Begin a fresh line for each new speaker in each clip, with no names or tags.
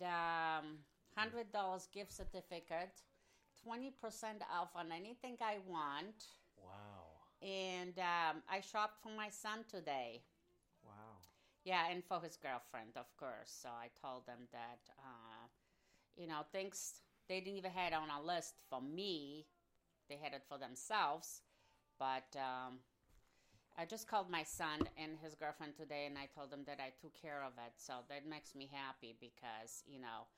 and um, hundred dollars gift certificate, twenty percent off on anything I want,
Wow.
and um, I shopped for my son today.
Wow.
Yeah, and for his girlfriend, of course. So I told them that, uh, you know, things they didn't even had on a list for me. They had it for themselves. But um, I just called my son and his girlfriend today, and I told them that I took care of it. So that makes me happy because, you know,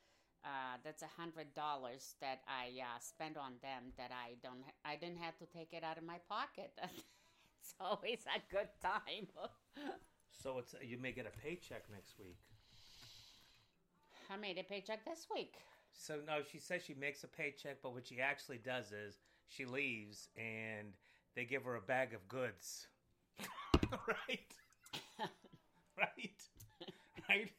uh, that's a hundred dollars that I uh, spent on them that I don't. I didn't have to take it out of my pocket. it's always a good time.
So it's you may get a paycheck next week.
I made a paycheck this week.
So no, she says she makes a paycheck, but what she actually does is she leaves and they give her a bag of goods. right. right. Right.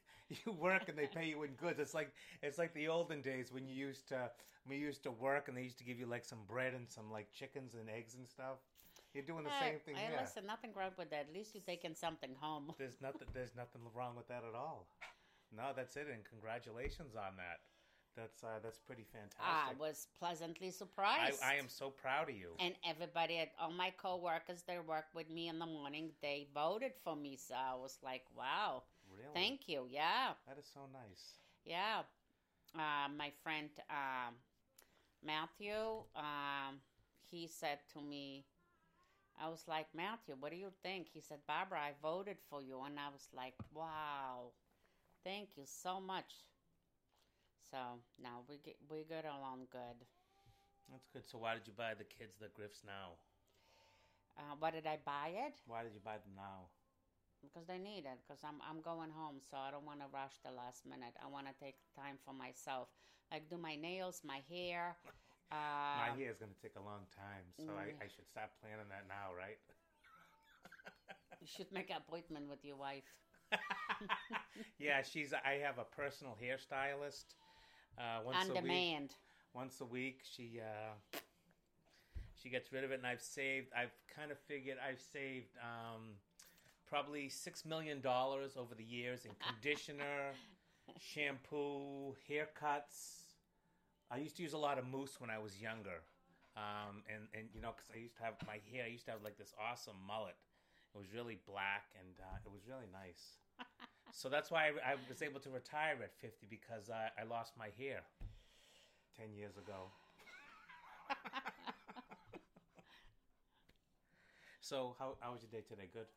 You work and they pay you in goods. It's like it's like the olden days when you used to you used to work and they used to give you like some bread and some like chickens and eggs and stuff. You're doing the same thing
Hey,
here.
listen, nothing wrong with that. At least you're taking something home.
There's nothing. There's nothing wrong with that at all. No, that's it, and congratulations on that. That's uh, that's pretty fantastic.
I was pleasantly
I,
surprised.
I am so proud of you.
And everybody, at all my coworkers that work with me in the morning, they voted for me. So I was like, wow.
Really?
Thank you. Yeah.
That is so nice.
Yeah. Uh, my friend um, Matthew, um, he said to me, I was like, Matthew, what do you think? He said, Barbara, I voted for you. And I was like, wow, thank you so much. So, no, we get, we get along good.
That's good. So why did you buy the kids the Griffs now?
Uh, why did I buy it?
Why did you buy them now?
Because they need it. Because I'm I'm going home, so I don't want to rush the last minute. I want to take time for myself, like do my nails, my hair. Uh,
My hair is going to take a long time, so I, I should start planning that now, right?
You should make an appointment with your wife.
Yeah, she's. I have a personal hairstylist. Uh, once
On
a week. once a week she uh she gets rid of it and i've saved i've kind of figured i've saved um probably six million dollars over the years in conditioner shampoo haircuts. I used to use a lot of mousse when i was younger um and and you know because i used to have my hair i used to have like this awesome mullet. It was really black and uh, it was really nice so that's why I, I was able to retire at 50 because I, I lost my hair 10 years ago. so, how, how was your day today? Good?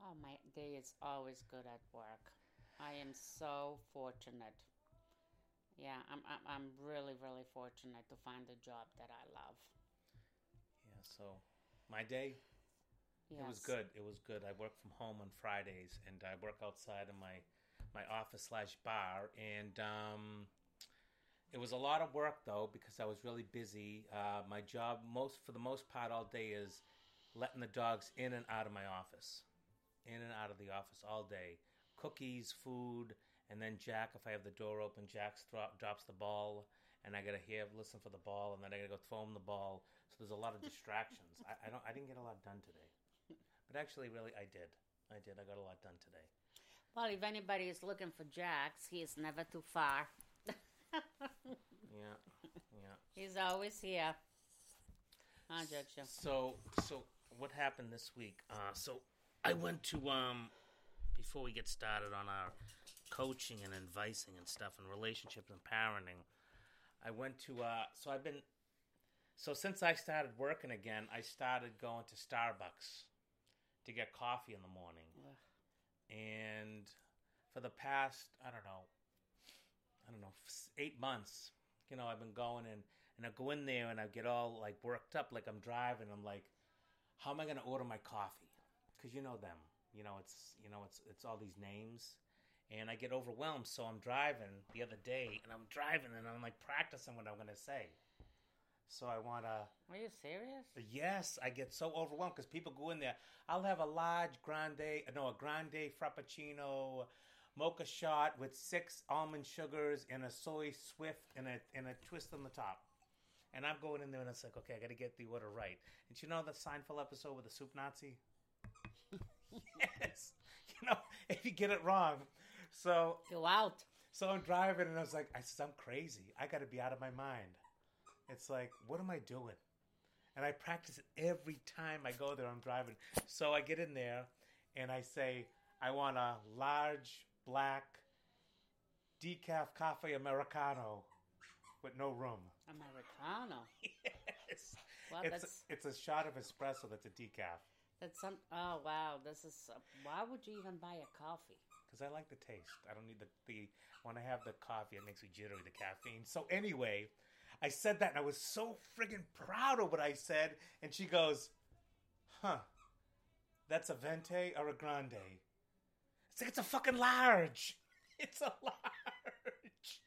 Oh, my day is always good at work. I am so fortunate. Yeah, I'm, I'm, I'm really, really fortunate to find a job that I love.
Yeah, so my day,
Yes.
it was good. It was good. I work from home on Fridays and I work outside in my, my office slash bar. And um, it was a lot of work though because I was really busy. Uh, my job, most for the most part, all day is letting the dogs in and out of my office, in and out of the office all day. Cookies, food, and then Jack. If I have the door open, Jack drop, drops the ball, and I gotta hear listen for the ball, and then I gotta go throw him the ball. So there's a lot of distractions. I, I don't. I didn't get a lot done today, but actually, really, I did. I did. I got a lot done today.
Well, if anybody is looking for Jax, he is never too far.
Yeah, yeah.
He's always here.
So, so what happened this week? Uh, so I went to um before we get started on our coaching and advising and stuff and relationships and parenting. I went to uh so I've been so since I started working again, I started going to Starbucks to get coffee in the morning.
Ugh.
And for the past, I don't know, I don't know, eight months, you know, I've been going and, and I go in there and I get all like worked up, like I'm driving. I'm like, how am I going to order my coffee? Because you know them, you know, it's, you know, it's, it's all these names. And I get overwhelmed. So I'm driving the other day and I'm driving and I'm like practicing what I'm going to say. So I want to,
Are you serious?
Yes, I get so overwhelmed because people go in there. I'll have a large grande, no, a grande frappuccino, mocha shot with six almond sugars and a soy swift and a and a twist on the top. And I'm going in there and it's like, okay, I got to get the order right. And you know the Seinfeld episode with the soup Nazi? yes. You know, if you get it wrong. So
Go out.
So I'm driving, and I was like, I said, I'm crazy. I got to be out of my mind. It's like, what am I doing? And I practice it every time I go there. I'm driving. So I get in there, and I say, I want a large black decaf coffee americano with no room.
Americano.
yes.
Well,
it's
that's
it's a shot of espresso that's a decaf
that's some. Oh wow, this is. Uh, why would you even buy a coffee?
because I like the taste. I don't need the the when I have the coffee, it makes me jittery. The caffeine. So anyway, I said that, and I was so friggin' proud of what I said. And she goes, "Huh? That's a venti or a grande?" It's like it's a fucking large. It's a large.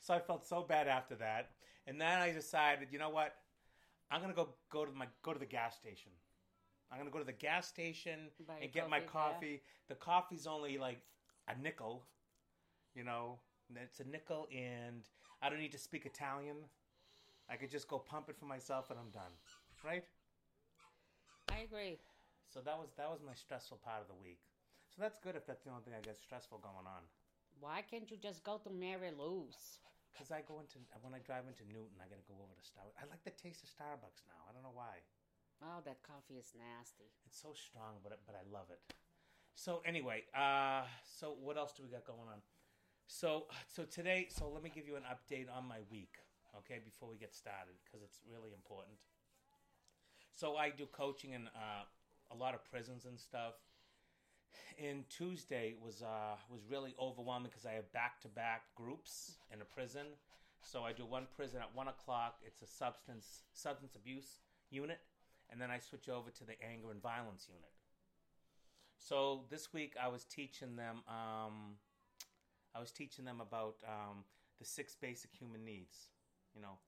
So I felt so bad after that, and then I decided, you know what? I'm gonna go go to my go to the gas station. I'm gonna go to the gas station
Buy
and get my
coffee,
coffee. The coffee's only like a nickel, you know. It's a nickel, and I don't need to speak Italian. I could just go pump it for myself, and I'm done. Right?
I agree.
So that was that was my stressful part of the week. So that's good if that's the only thing I get stressful going on.
Why can't you just go to Mary Lou's?
Because I go into when I drive into Newton, I gotta go over to Star. I like the taste of Starbucks now. I don't know why.
Oh, that coffee is nasty.
It's so strong, but but I love it. So anyway, uh, so what else do we got going on? So so today, so let me give you an update on my week, okay, before we get started, because it's really important. So I do coaching in uh, a lot of prisons and stuff. And Tuesday was uh, was really overwhelming because I have back to back groups in a prison. So I do one prison at one o'clock. It's a substance substance abuse unit, and then I switch over to the anger and violence unit. So this week I was teaching them. Um, I was teaching them about um, the six basic human needs. You know,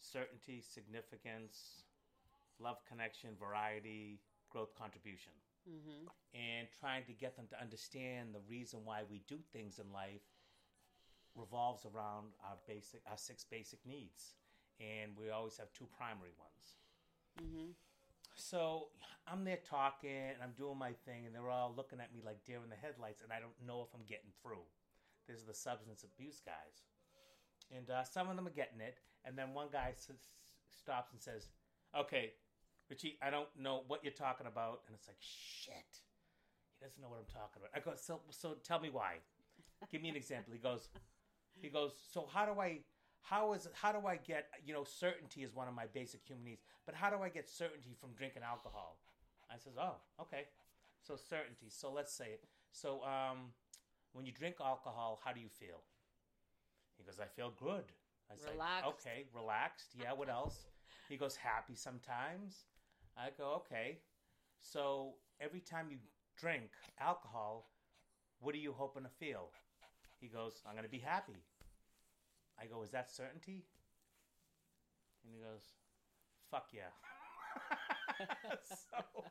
certainty, significance, love, connection, variety, growth, contribution,
Mm-hmm.
and trying to get them to understand the reason why we do things in life revolves around our basic, our six basic needs, and we always have two primary ones.
Mm-hmm.
So I'm there talking and I'm doing my thing, and they're all looking at me like deer in the headlights, and I don't know if I'm getting through. These are the substance abuse guys, and uh, some of them are getting it, and then one guy s- stops and says, "Okay, Richie, I don't know what you're talking about," and it's like, "Shit." He doesn't know what I'm talking about. I go, so, so tell me why. Give me an example. He goes, he goes, so how do I, how is, how do I get, you know, certainty is one of my basic human needs, but how do I get certainty from drinking alcohol? I says, oh, okay. So certainty. So let's say. So um, when you drink alcohol, how do you feel? He goes, I feel good. I say,
Relaxed.
okay, relaxed. Yeah, what else? He goes, happy sometimes. I go, okay. So every time you drink alcohol, what are you hoping to feel? He goes, I'm going to be happy. I go, is that certainty? And he goes, fuck yeah. so,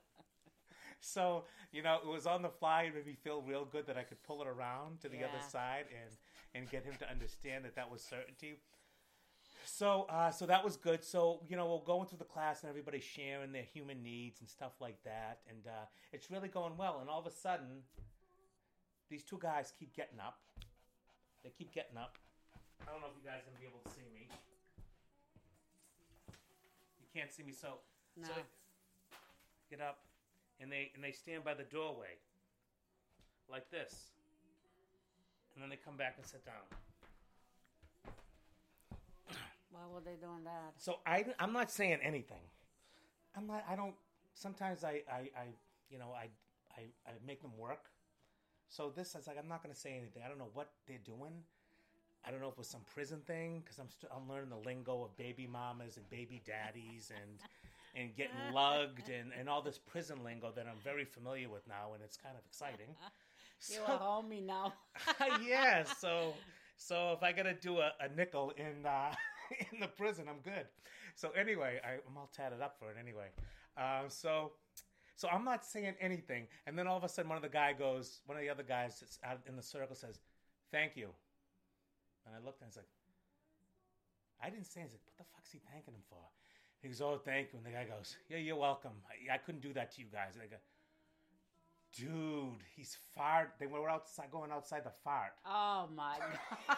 so, you know, it was on the fly. It made me feel real good that I could pull it around to the other side and, and get him to understand that that was certainty. So, uh, so that was good. So, you know, we're going through the class and everybody's sharing their human needs and stuff like that, and uh, it's really going well. And all of a sudden, these two guys keep getting up. They keep getting up. I don't know if you guys are gonna be able to see me. You can't see me, so
No.
so get up, and they and they stand by the doorway, like this, and then they come back and sit down.
Why were they doing that?
So I, I'm not saying anything. I'm not. I don't. Sometimes I, I, I you know, I, I, I make them work. So this is like I'm not going to say anything. I don't know what they're doing. I don't know if it was some prison thing because I'm still I'm learning the lingo of baby mamas and baby daddies and and getting lugged and and all this prison lingo that I'm very familiar with now and it's kind of exciting.
You're a homie now.
yeah, so so if I gotta do a, a nickel in uh, in the prison, I'm good. So anyway, I, I'm all tatted up for it anyway. Um, so so I'm not saying anything, and then all of a sudden, one of the guy goes, one of the other guys that's out in the circle says, "Thank you," and I looked and I was like, I didn't say. anything. what the fuck's he thanking him for? He goes, "Oh, thank you," and the guy goes, "Yeah, you're welcome. I, I couldn't do that to you guys." And I go, Dude, he's fart. They were outside, going outside the fart.
Oh my god.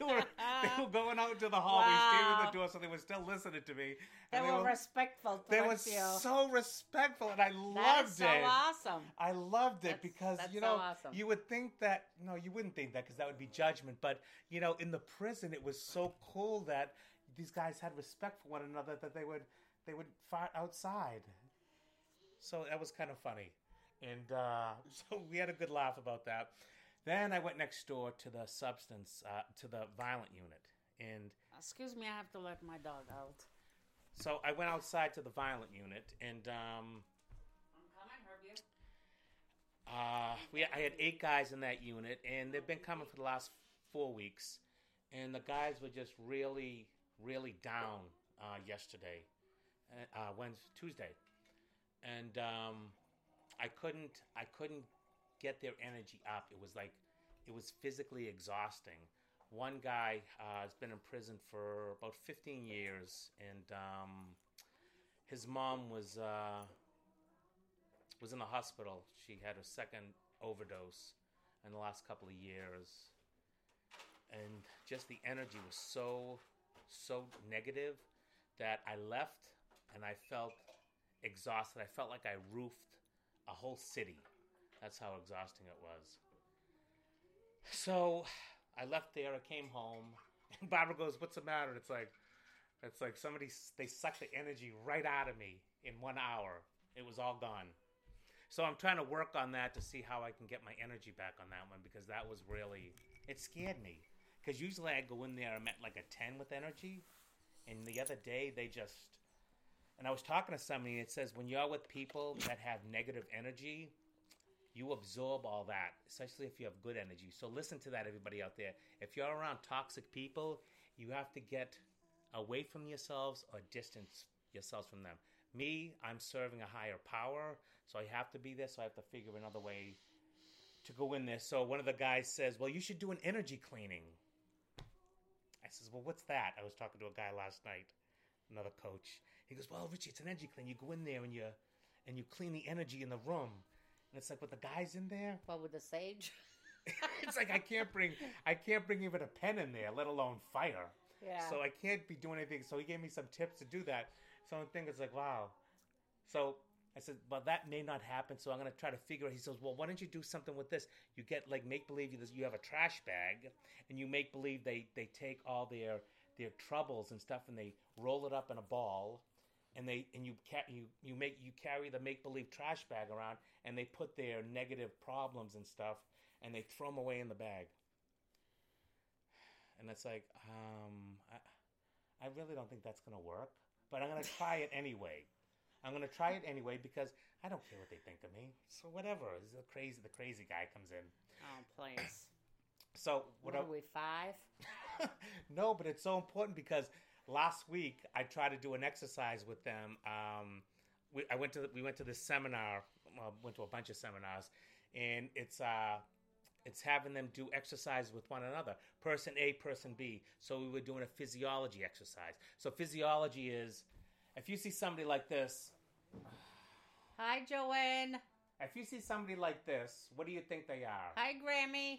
they, were, they were going out into the hallway, standing at the door, so they were still listening to me.
They,
And
were, respectful
they were
you.
so respectful, and I loved it.
That's so
it.
awesome.
I loved it
That's-
because
that's
you
so
know
awesome.
you would think that no, you wouldn't think that because that would be judgment. But you know, in the prison, it was so cool that these guys had respect for one another that they would they would fight outside. So that was kind of funny, and uh, so we had a good laugh about that. Then I went next door to the substance uh, to the violent unit, and
Excuse me, I have to let my dog out.
so I went outside to the violent unit, and um,
I'm coming, Herbie.
Uh, we I had eight guys in that unit, and they've been coming for the last four weeks, and the guys were just really, really down uh, yesterday, uh, uh, Wednesday, Tuesday, and um, I couldn't, I couldn't get their energy up. It was like, it was physically exhausting. One guy uh, has been in prison for about 15 years, and um, his mom was. Uh, was in the hospital. She had her second overdose in the last couple of years. And just the energy was so, so negative that I left and I felt exhausted. I felt like I roofed a whole city. That's how exhausting it was. So I left there. I came home. And Barbara goes, "What's the matter?" It's like, it's like somebody they sucked the energy right out of me in one hour. It was all gone. So I'm trying to work on that to see how I can get my energy back on that one because that was really it scared me. Because usually I go in there I'm at like a ten with energy, and the other day they just and I was talking to somebody it says when you're with people that have negative energy, you absorb all that, especially if you have good energy. So listen to that, everybody out there. If you're around toxic people, you have to get away from yourselves or distance yourselves from them. Me, I'm serving a higher power, so I have to be there. So I have to figure another way to go in there. So one of the guys says, "Well, you should do an energy cleaning." I says, "Well, what's that?" I was talking to a guy last night, another coach. He goes, "Well, Richie, it's an energy clean. You go in there and you and you clean the energy in the room." And it's like with the guys in there,
What with the sage?
it's like I can't bring I can't bring even a pen in there, let alone fire.
Yeah.
So I can't be doing anything. So he gave me some tips to do that. So I think it's like, wow. So I said, well, that may not happen. So I'm going to try to figure it. He says, well, why don't you do something with this? You get like make believe you you have a trash bag, and you make believe they they take all their their troubles and stuff, and they roll it up in a ball, and they and you ca- you you make you carry the make believe trash bag around, and they put their negative problems and stuff, and they throw them away in the bag. And it's like, um, I, I really don't think that's going to work, but I'm going to try it anyway. I'm going to try it anyway because I don't care what they think of me. So whatever. This is a crazy. The crazy guy comes in.
Oh, please.
So
What
what?
are we, five?
No, but it's so important because last week I tried to do an exercise with them. Um, we, I went to the, we went to this seminar. Well, went to a bunch of seminars, and it's uh, it's having them do exercise with one another, person A, person B. So we were doing a physiology exercise. So physiology is if you see somebody like this,
Hi, Joanne.
if you see somebody like this, what do you think they are?
Hi, Grammy.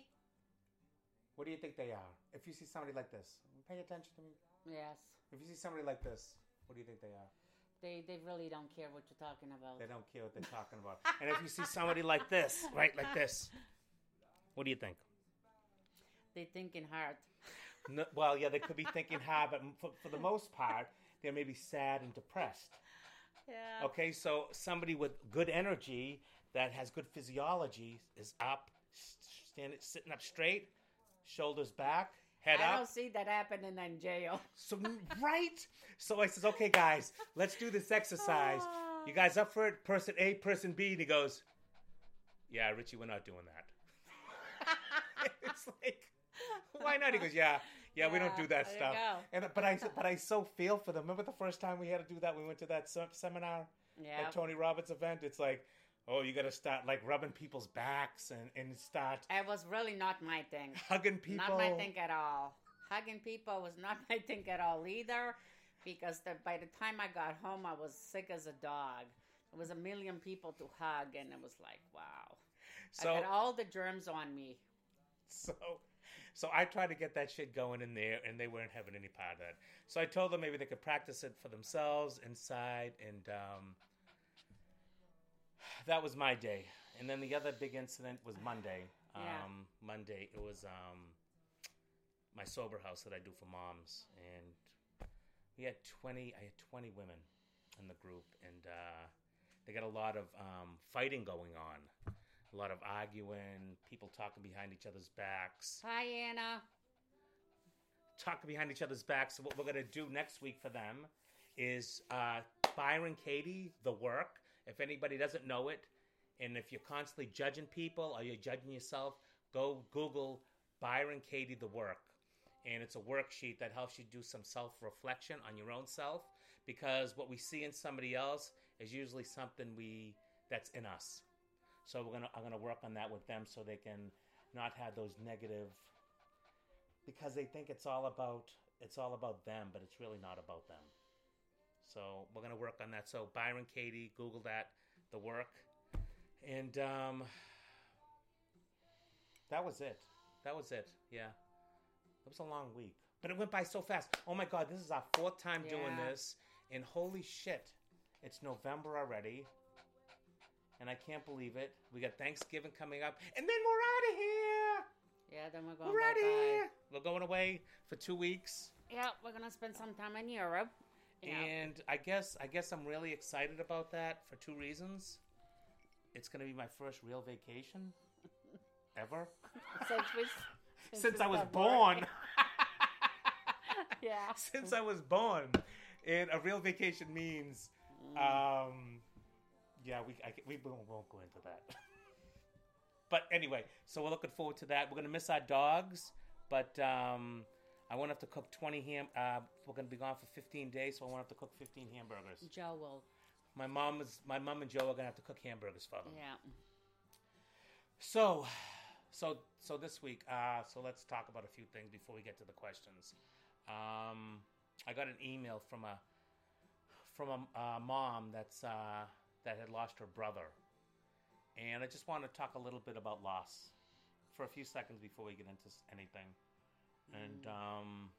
What do you think they are? If you see somebody like this, pay attention to me.
Yes.
If you see somebody like this, what do you think they are?
They they really don't care what you're talking about.
They don't care what they're talking about. and if you see somebody like this, right, like this, what do you think?
They thinking hard.
No, well, yeah, they could be thinking hard, but for, for the most part, they're maybe sad and depressed.
Yeah.
Okay, so somebody with good energy that has good physiology is up, standing, sitting up straight, shoulders back, head
I
up.
I don't see that happening in jail.
So right. So I says, okay, guys, let's do this exercise. Ah. You guys up for it? Person A, person B. And he goes, yeah, Richie, we're not doing that. it's like, why not? He goes, yeah, yeah, we don't do that stuff.
go.
And but I but I so feel for them. Remember the first time we had to do that? We went to that se- seminar,
Yeah.
that Tony Robbins event. It's like, oh, you got to start like rubbing people's backs and and start
It was really not my thing.
hugging people.
Not my thing at all. Hugging people was not my thing at all either, because the, by the time I got home, I was sick as a dog. It was a million people to hug, and it was like, wow.
So
I got all the germs on me.
so so I tried to get that shit going in there, and they weren't having any part of that. So I told them maybe they could practice it for themselves inside, and um, that was my day. And then the other big incident was Monday. Um,
Yeah.
Monday it was um, my sober house that I do for moms, and we had twenty. I had twenty women in the group, and uh, they got a lot of um, fighting going on. A lot of arguing, people talking behind each other's backs
Hi, Anna.
talking behind each other's backs. So what we're gonna do next week for them is uh, Byron Katie, the work. If anybody doesn't know it, and if you're constantly judging people or you're judging yourself, go Google Byron Katie, the work, and it's a worksheet that helps you do some self reflection on your own self. Because what we see in somebody else is usually something we that's in us. So we're gonna I'm gonna work on that with them so they can not have those negative because they think it's all about it's all about them, but it's really not about them. So we're gonna work on that. So Byron Katie, Google that, the work, and um, that was it. That was it. Yeah, it was a long week, but it went by so fast. Oh my God, this is our fourth time doing this, and holy shit, it's November already. And I can't believe it. We got Thanksgiving coming up, and then we're out of here.
Yeah, then we're going
We're out of here. We're going away for two weeks,
Yeah, we're gonna spend some time in Europe. Yeah.
and I guess I guess I'm really excited about that for two reasons. It's going to be my first real vacation ever
since we,
since
we
I was born.
yeah.
since I was born, and a real vacation means,
Mm.
um, yeah, we I, we won't, won't go into that. but anyway, so we're looking forward to that. We're gonna miss our dogs, but um, I won't have to cook twenty ham. Uh, we're gonna be gone for fifteen days, so I won't have to cook fifteen hamburgers.
Joe will.
My mom is my mom and Joe are gonna have to cook hamburgers for them.
Yeah.
So, so, so this week, uh, so let's talk about a few things before we get to the questions. Um, I got an email from a from a, a mom that's uh, that had lost her brother, and I just want to talk a little bit about loss for a few seconds before we get into anything. And um,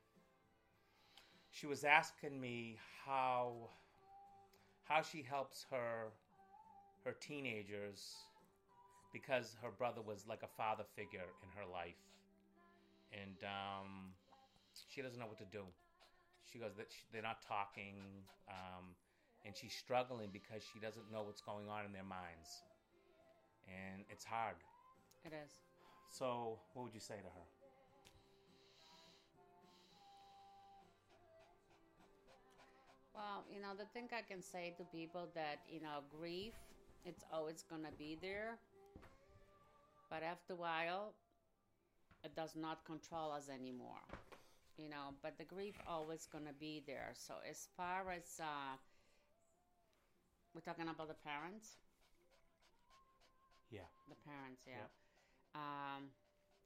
she was asking me how how she helps her her teenagers because her brother was like a father figure in her life, and um, she doesn't know what to do. She goes that she, they're not talking, um, and she's struggling because she doesn't know what's going on in their minds, and it's hard.
It is.
So, what would you say to her?
Well, you know, the thing I can say to people that, you know, grief, it's always going to be there. But after a while, it does not control us anymore. You know, but the grief always going to be there. So as far as uh we're talking about the parents,
Yeah.
the parents, yeah. Um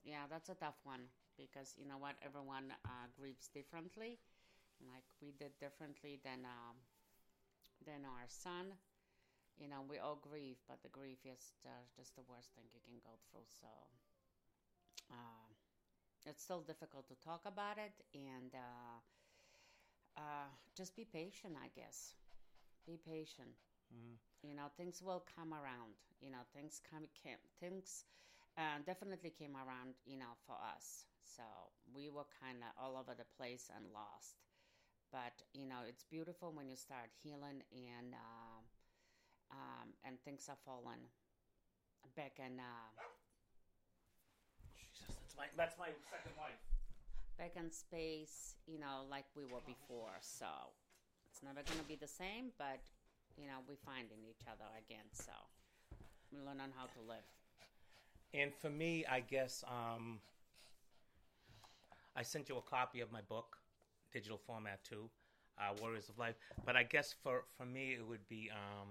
yeah, that's a tough one because you know what, everyone uh, grieves differently like we did differently than um, than our son. You know, we all grieve, but the grief is uh, just the worst thing you can go through. So uh, it's still difficult to talk about it, and uh, uh, just be patient. I guess be patient.
Mm.
You know, things will come around. You know, things come, came, things uh, definitely came around. You know, for us. So we were kind of all over the place and lost but you know it's beautiful when you start healing and uh, um, and things are falling back in uh,
Jesus, that's my that's my second wife.
back in space you know like we were before so it's never gonna be the same but you know we finding each other again so we're learning how to live
And for me, I guess um, I sent you a copy of my book, digital format too, uh, Warriors of Life. But I guess for, for me, it would be um,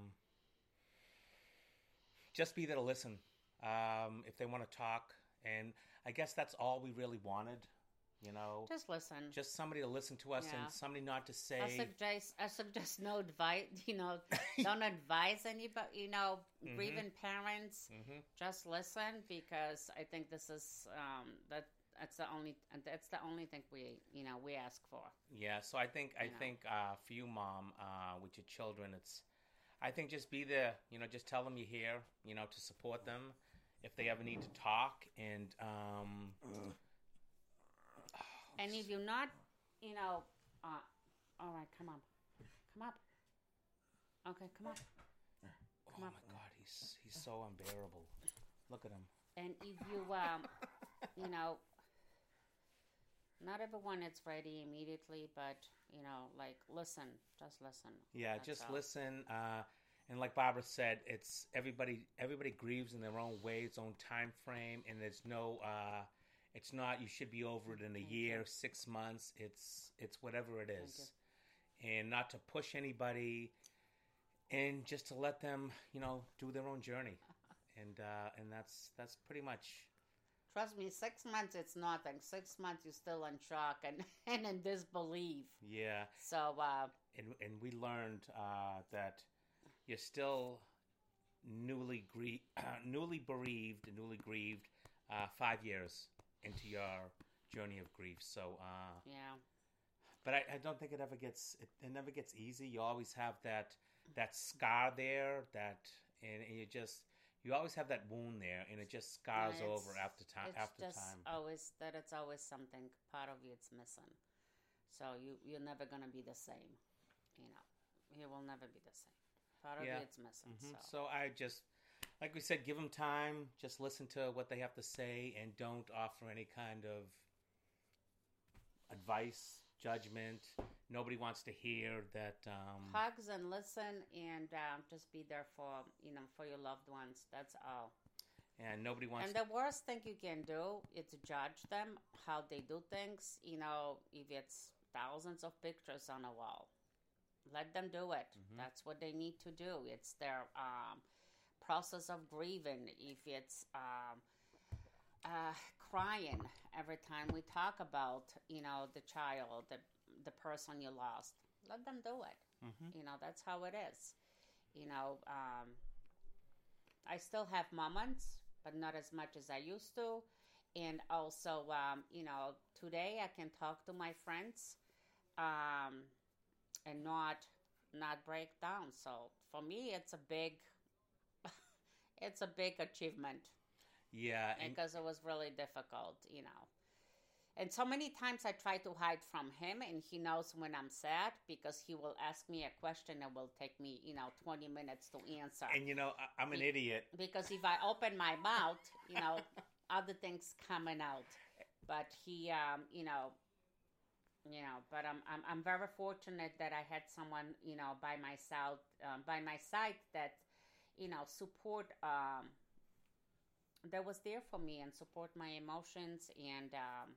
just be there to listen. Um, if they want to talk, and I guess that's all we really wanted You know,
Just listen.
just somebody to listen to us
Yeah.
and somebody not to say.
I suggest I suggest no advice. You know, don't advise anybody. You know,
Mhm.
grieving parents.
hmm
Just listen because I think this is um, that that's the only that's the only thing we you know we ask for.
Yeah, so I think I
You know.
think uh, for you, mom, uh, with your children, it's I think just be there. You know, just tell them you're here. You know, to support them if they ever need to talk. And um,
And if you're not, you know, uh, all right, come on, come up. Okay, come up.
oh
come
my. God, he's he's so unbearable. Look at him.
And if you, um, you know, not everyone is ready immediately, but you know, like listen, just listen.
Yeah,
That's
just
all.
listen. Uh, and like Barbara said, it's everybody. Everybody grieves in their own way, its own time frame, and there's no. Uh, it's not. You should be over it in a year, six months. It's it's whatever it is, and not to push anybody, and just to let them, you know, do their own journey, and uh, and that's that's pretty much.
Trust me, six months it's nothing. Six months you're still in shock and and in disbelief.
Yeah,
So uh,
and and we learned uh, that you're still newly grie- newly bereaved, newly grieved, uh, five years into your journey of grief. So, uh,
yeah,
but I, I don't think it ever gets it, it never gets easy. You always have that that scar there, that and, and you just you always have that wound there, and it just scars
Yeah,
over after time.
it's
After
just
time,
always that it's always something part of you it's missing. So you you're never gonna be the same. You know, you will never be the same. Part of
Yeah.
you it's missing.
Mhm.
So
So I just, like we said, give them time. Just listen to what they have to say, and don't offer any kind of advice, judgment. Nobody wants to hear that. Um,
hugs and listen and um, just be there for you know for your loved ones. That's all.
and nobody wants.
And the worst thing you can do is to judge them how they do things. You know, if it's thousands of pictures on a wall, let them do it.
Mhm.
That's what they need to do. It's their um, process of grieving. If it's um, uh, crying every time we talk about, you know, the child, the the person you lost, let them do it.
Mhm.
You know, that's how it is. You know, um, I still have moments, but not as much as I used to. And also, um, you know, today I can talk to my friends um, and not not break down. So for me, it's a big it's a big achievement
Yeah, and
because it was really difficult, you know. And so many times I try to hide from him, and he knows when I'm sad because he will ask me a question that will take me, you know, 20 minutes to answer.
and you know I'm an idiot.
because if I open my mouth, you know, other things coming out. But he, um, you know, you know, but I'm, I'm I'm very fortunate that I had someone, you know, by my side, um, by my side that, you know, support, um, that was there for me and support my emotions and um,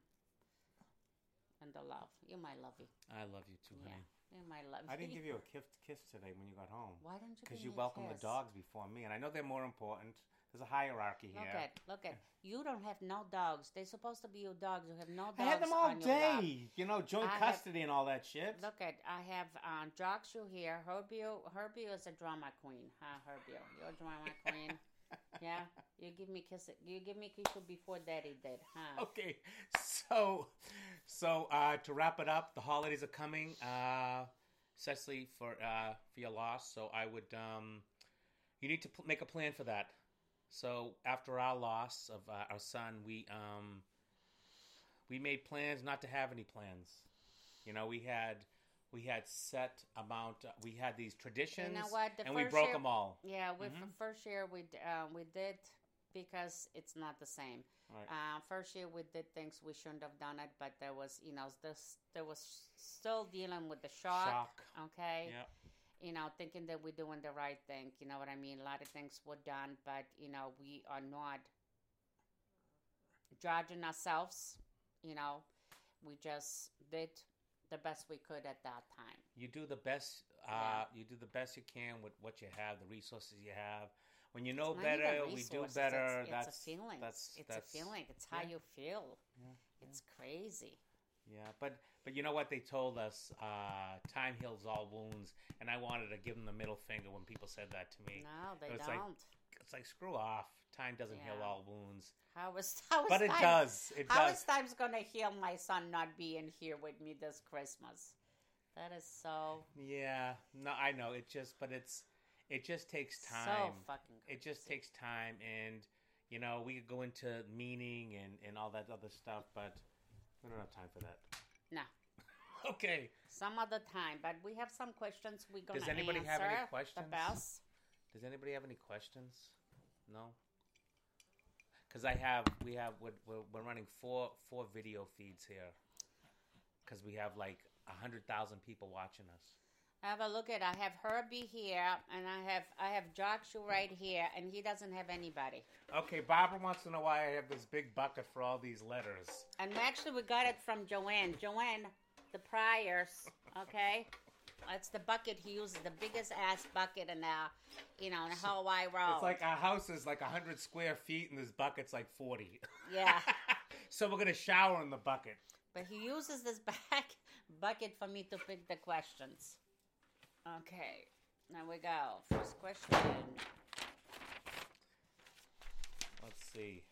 and the love. You're my lovey.
I love you too,
Yeah.
honey.
You're my lovey.
I didn't give you a kiss, kiss today when you got home
Why don't you?
because you
me a
welcomed the dogs before me, and I know they're more important. There's a hierarchy here.
Look at, look at. You don't have no dogs. They're supposed to be your dogs. You have no dogs
I had them all
on your lap.
day. You know, joint
I have-
custody and all that shit.
Look at. I have um, Jokshu here. Herbio, Herbio is a drama queen, huh? Herbio, you're a drama queen. Yeah, you give me kiss. You give me kiss before Daddy did, huh?
okay so so uh to wrap it up the holidays are coming uh especially for uh for your loss so i would um you need to pl- make a plan for that so after our loss of uh, our son we um we made plans not to have any plans you know we had we had set amount uh, we had these traditions
You know what? The
and we broke
year-
them all
Yeah, with
Mhm.
the first year we uh, we did because it's not the same.
Right.
Uh, first year we did things we shouldn't have done it, but there was you know this there was still dealing with the shock.
Shock.
Okay.
yeah
You know, thinking that we're doing the right thing. You know what I mean? A lot of things were done, but you know we are not judging ourselves. You know, we just did the best we could at that time.
you do the best uh, you do the best you can with what you have the resources you have when you know
It's
better we do better
It's,
that's
a feeling.
that's
it's
that's
a feeling. It's how
yeah.
you feel.
Yeah,
It's crazy.
Yeah, but but you know what they told us? Uh, time heals all wounds, and I wanted to give them the middle finger when people said that to me.
No, they
It's
don't.
like- It's like screw off. Time doesn't heal all wounds,
how is how is
but it does. It
How
does.
is time's gonna heal my son not being here with me this Christmas? That is so
Yeah, no, I know. It just, but it's, it just takes time.
so
time.
fucking.
it just takes time, and you know we could go into meaning and and all that other stuff, but we don't have time for that.
No.
okay.
some other time. But we have some questions we're gonna
Does anybody
answer.
have any questions?
The best.
Does anybody have any questions? No. Because I have, we have, we're, we're, we're running four four video feeds here. Because we have like a hundred thousand people watching us.
Have a look at. I have Herbie here, and I have I have Joshua right here, and he doesn't have anybody.
Okay, Barbara wants to know why I have this big bucket for all these letters.
And actually, we got it from Joanne. Joanne, the Priors. Okay, that's the bucket he uses, the biggest ass bucket in the, you know, in whole wide.
It's like our house is like hundred square feet, and this bucket's like forty.
Yeah.
so we're gonna shower in the bucket.
But he uses this back bucket for me to pick the questions. Okay, now we go. First question.
Let's see.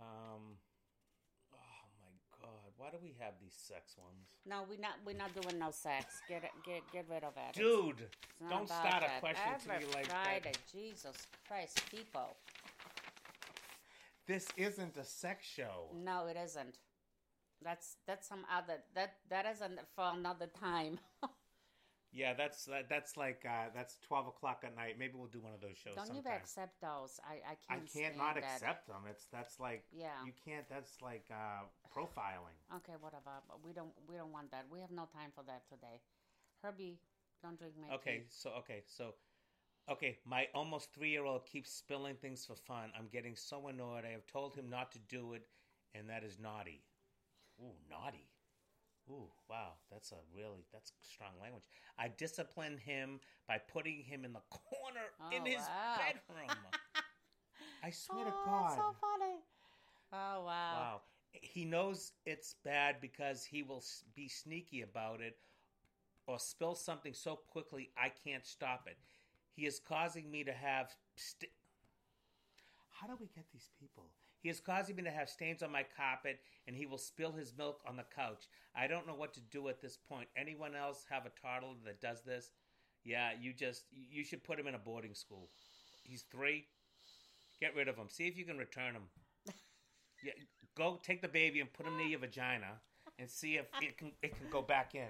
Um. Oh my God! Why do we have these sex ones?
No, we're not. We're not doing no sex. Get it. Get get rid of it.
Dude, don't start a question to me like
Friday.
that.
Jesus Christ, people.
This isn't a sex show.
No, it isn't. That's that's some other that that isn't for another time.
Yeah, that's that, that's like uh, that's twelve o'clock at night. Maybe we'll do one of those shows.
Don't even
sometime.
accept those. I I
I
can't.
I
can't
not
that.
accept them. It's that's like
Yeah.
you can't. That's like uh, profiling.
Okay, whatever. But we don't we don't want that. We have no time for that today. Herbie, don't drink my
Okay,
tea.
so okay, so okay, my almost three year old keeps spilling things for fun. I'm getting so annoyed. I have told him not to do it, and that is naughty. Ooh, naughty. Ooh, wow, that's a really that's strong language. I discipline him by putting him in the corner oh, in
Oh,
his
wow.
bedroom. I swear to
Oh,
God.
so funny. Oh wow.
Wow. He knows it's bad because he will be sneaky about it or spill something so quickly I can't stop it. He is causing me to have. St- How do we get these people? He is causing me to have stains on my carpet and he will spill his milk on the couch. I don't know what to do at this point. Anyone else have a toddler that does this? Yeah, you just you should put him in a boarding school. He's 3. Get rid of him. See if you can return him. Yeah, go take the baby and put him near your vagina and see if it can it can go back in.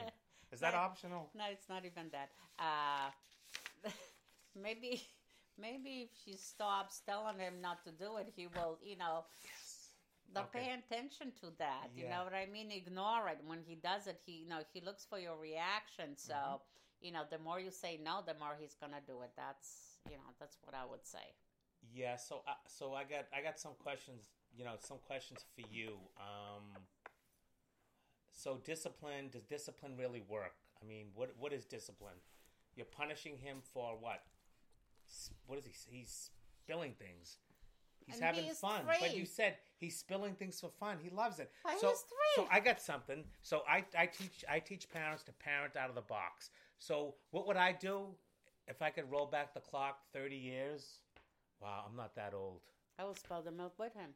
Is that optional?
No, it's not even that. Uh, maybe, maybe if she stops telling him not to do it, he will, you know, they'll
Okay.
pay attention to that. You know what I mean? Ignore it. When he does it, he, you know, he looks for your reaction. So,
Mm-hmm.
you know, the more you say no, the more he's gonna do it. That's, you know, that's what I would say.
Yeah. So uh, so I got I got some questions. You know, some questions for you. Um, so discipline does discipline really work? I mean, what what is discipline? You're punishing him for what? What is he? He's spilling things. He's
And
having
he
fun. But you said he's spilling things for fun. He loves it.
But
so
three.
so I got something. So I I teach I teach parents to parent out of the box. So what would I do if I could roll back the clock 30 years? Wow, I'm not that old.
I will spill the milk with him.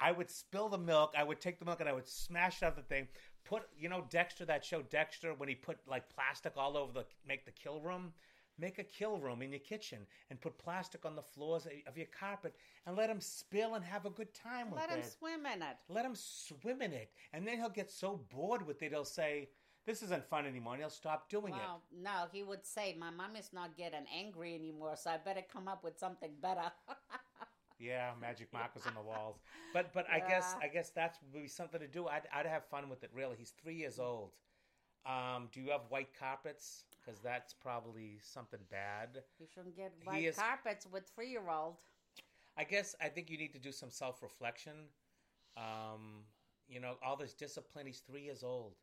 I would spill the milk. I would take the milk and I would smash it out the thing. Put, you know, Dexter, that show Dexter, when he put like plastic all over the, make the kill room. Make a kill room in your kitchen and put plastic on the floors of your carpet and let him spill and have a good time with
Let
it.
him swim in it.
Let him swim in it. And then he'll get so bored with it, he'll say, This isn't fun anymore. And he'll stop doing
Well, no, he would say, "My mom is not getting angry anymore, so I better come up with something better."
Yeah, magic markers on the walls. But but I guess I guess that's would be something to do. I'd, I'd have fun with it, really. He's three years old. Um, do you have white carpets? Because that's probably something bad.
you shouldn't get white
is-
carpets with three-year-old.
I guess I think you need to do some self reflection. Um, you know, all this discipline. He's three years old.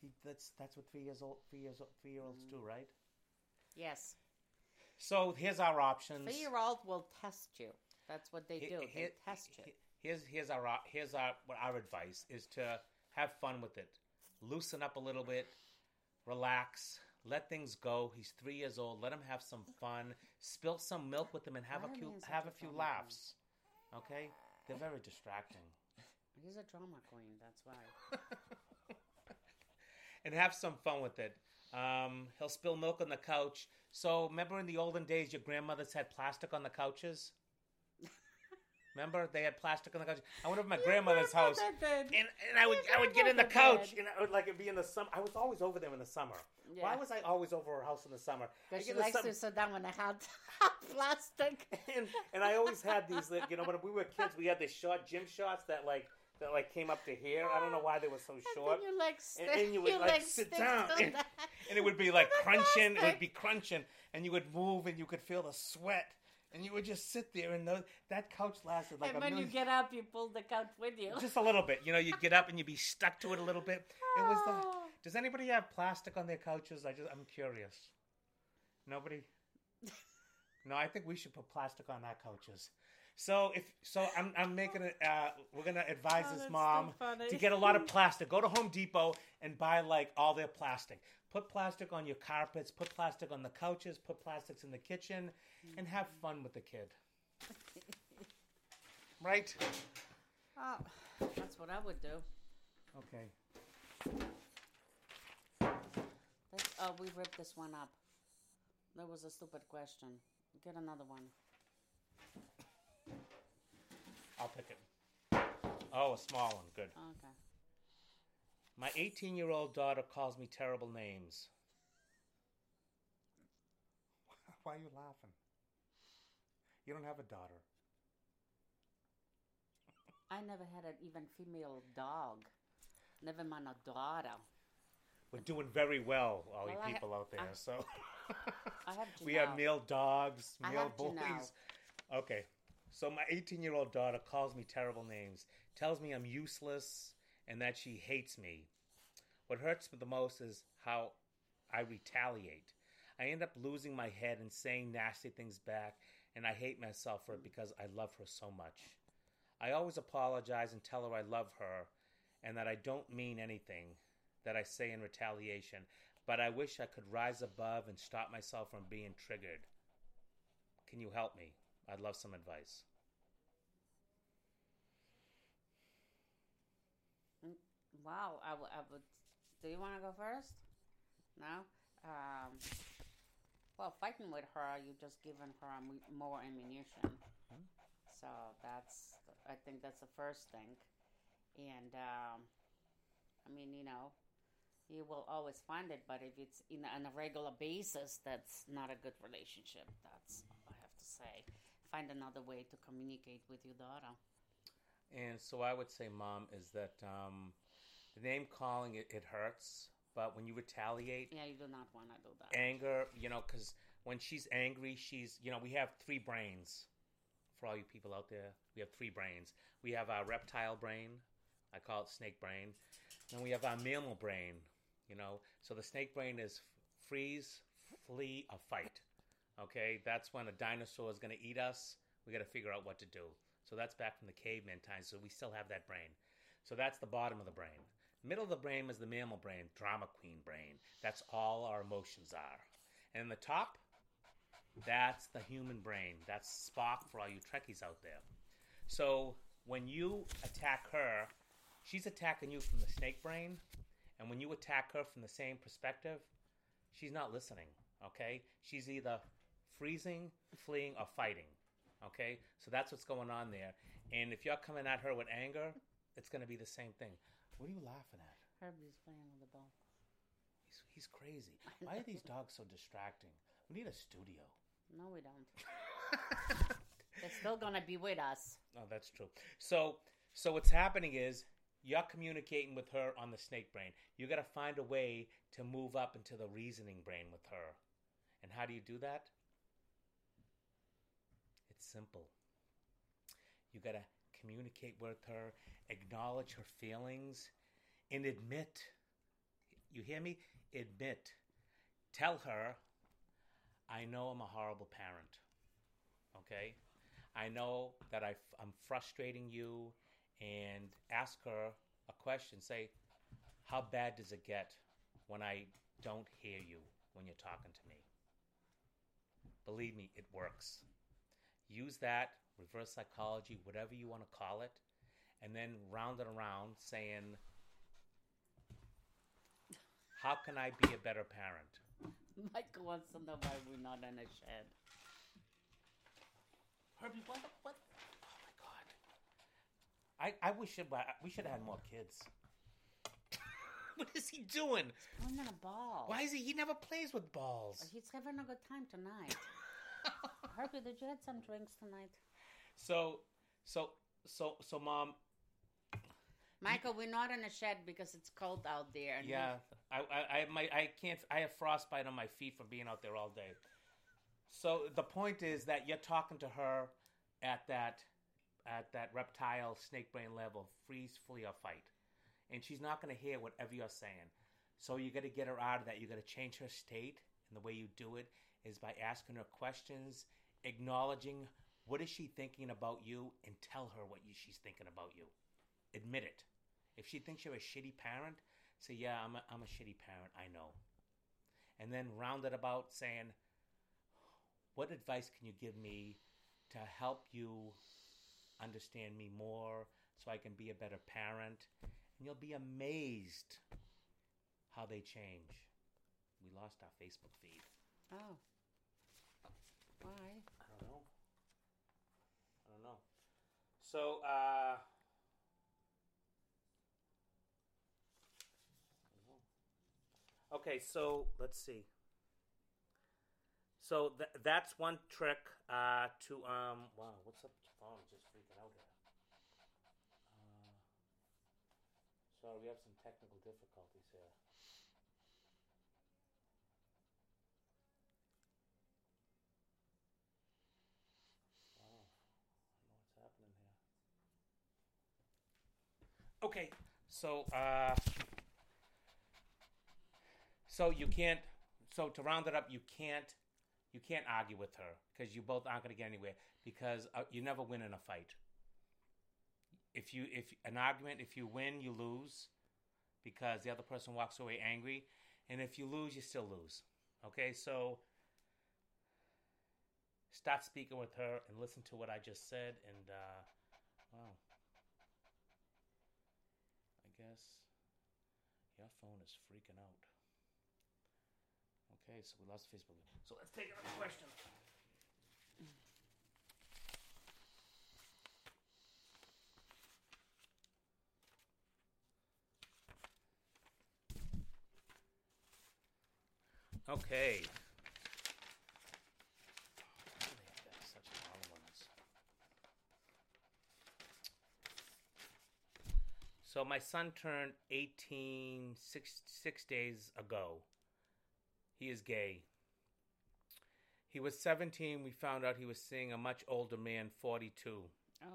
He, that's that's what three years old three years three year olds do, right?
Yes,
So here's our options.
three-year-old will test you. That's what they
He-
do.
he-
They test you.
here's here's our here's our what our advice is to have fun with it, loosen up a little bit, relax, let things go. He's three years old. Let him have some fun. Spill some milk with him and have a few have
a
few
queen?
laughs. Okay, they're very distracting.
He's a drama queen. That's why.
and have some fun with it. Um, he'll spill milk on the couch. So remember in the olden days, your grandmothers had plastic on the couches. Remember they had plastic on the couch. I went over my grandmother's house, and, and I would I would get in the couch, and I would like it'd be in the summer. I was always over there in the summer. Why was I always over her house in the summer?
Because she
get in the
likes
sum-
to sit down when I had plastic.
and, and I always had these, like, you know, when we were kids, we had these short gym shorts that like that like came up to here. I don't know why they were so short.
And you like
and, and you would like, sit down, and, and it would be like crunching. It would be crunching, and you would move, and you could feel the sweat, and you would just sit there, and those, that couch lasted like
and when you get up, you pull the couch with you.
just a little bit, you know. You'd get up and you'd be stuck to it a little bit. It was the.
Ah.
Does anybody have plastic on their couches? I just, I'm curious. Nobody. No, I think we should put plastic on our couches. So if so, I'm I'm making it. Uh, we're gonna advise
Oh,
this mom
so
to get a lot of plastic. Go to Home Depot and buy like all their plastic. Put plastic on your carpets. Put plastic on the couches. Put plastics in the kitchen, and have fun with the kid. Right?
Oh, that's what I would do.
Okay.
Let's, oh, we ripped this one up. That was a stupid question. Get another one.
I'll pick it. Oh, a small one. Good.
Okay.
My 18 year old daughter calls me terrible names. Why are you laughing? You don't have a daughter.
I never had an even female dog. Never mind a daughter.
We're doing very well, all you
Well, ha-
people out there.
I-
so
have
we have male dogs, male boys. Okay. So my 18 year old daughter calls me terrible names, tells me I'm useless, and that she hates me. What hurts me the most is how I retaliate. I end up losing my head and saying nasty things back, and I hate myself for it because I love her so much. I always apologize and tell her I love her and that I don't mean anything that I say in retaliation, but I wish I could rise above and stop myself from being triggered. Can you help me? I'd love some advice.
Wow, I, would. Do you want to go first? No. Um. Well, fighting with her, you've just giving her more ammunition.
Hmm.
So that's. I think that's the first thing, and um, I mean, you know, you will always find it, but if it's in on a regular basis, that's not a good relationship. That's all I have to say. Find another way to communicate with your daughter.
And so I would say, Mom, is that um, the name calling it, it hurts, but when you retaliate,
Yeah, you do not want to do that.
anger, you know, because when she's angry, she's, you know, we have three brains. For all you people out there, we have three brains. We have our reptile brain, I call it snake brain. Then we have our mammal brain, you know. So the snake brain is freeze, flee, or fight. Okay, that's when a dinosaur is going to eat us. We got to figure out what to do. So that's back from the caveman times. So we still have that brain. So that's the bottom of the brain. Middle of the brain is the mammal brain, drama queen brain. That's all our emotions are. And in the top, that's the human brain. That's Spock for all you Trekkies out there. So when you attack her, she's attacking you from the snake brain. And when you attack her from the same perspective, she's not listening. Okay? She's either freezing, fleeing, or fighting. Okay? So that's what's going on there. And if you're coming at her with anger, it's going to be the same thing. What are you laughing at?
Herbie's playing with the ball.
He's, he's crazy. Why are these dogs so distracting? We need a studio.
No, we don't. They're still gonna be with us.
Oh, that's true. So, so what's happening is you're communicating with her on the snake brain. You got to find a way to move up into the reasoning brain with her. And how do you do that? It's simple. You got to communicate with her, acknowledge her feelings, and admit. You hear me? Admit. Tell her, I know I'm a horrible parent. Okay? I know that I, am frustrating you, and ask her a question. Say, how bad does it get when I don't hear you when you're talking to me? Believe me, it works. Use that, reverse psychology, whatever you want to call it, and then round it around saying, how can I be a better parent?
Michael wants to know why we're not in a shed.
Herbie, what? what? I I wish it, we should have had more kids. what is he doing?
He's playing a ball.
Why is he? He never plays with balls.
He's having a good time tonight. Harvey, did you have some drinks tonight?
So, so, so, so, mom.
Michael, we're not in a shed because it's cold out there.
yeah, I, I, I, my, I can't. I have frostbite on my feet from being out there all day. So the point is that you're talking to her at that at that reptile snake brain level, freeze, flee, or fight, and she's not going to hear whatever you're saying. So you got to get her out of that. You got to change her state, and the way you do it is by asking her questions, acknowledging what is she thinking about you, and tell her what she's thinking about you. Admit it. If she thinks you're a shitty parent, say, "Yeah, I'm a, I'm a shitty parent. I know," and then round it about saying what advice can you give me to help you understand me more so I can be a better parent? And you'll be amazed how they change. We lost our Facebook feed.
Oh. Why?
I don't know. I don't know. So, uh, Okay, so let's see. So th- that's one trick uh, to um. Wow, what's up? Phone just freaking out here. Uh, sorry, we have some technical difficulties here. Wow, I don't know what's happening here. Okay, so uh, so you can't. So to round it up, you can't you can't argue with her because you both aren't going to get anywhere because uh, you never win in a fight. If you if an argument, if you win, you lose because the other person walks away angry, and if you lose, you still lose. Okay, so stop speaking with her and listen to what I just said, and uh, wow, I guess your phone is freaking out. Okay, so we lost Facebook. So let's take another question. Okay. So my son turned 18 six, six days ago. He is gay. He was 17. We found out he was seeing a much older man, 42.
Oh.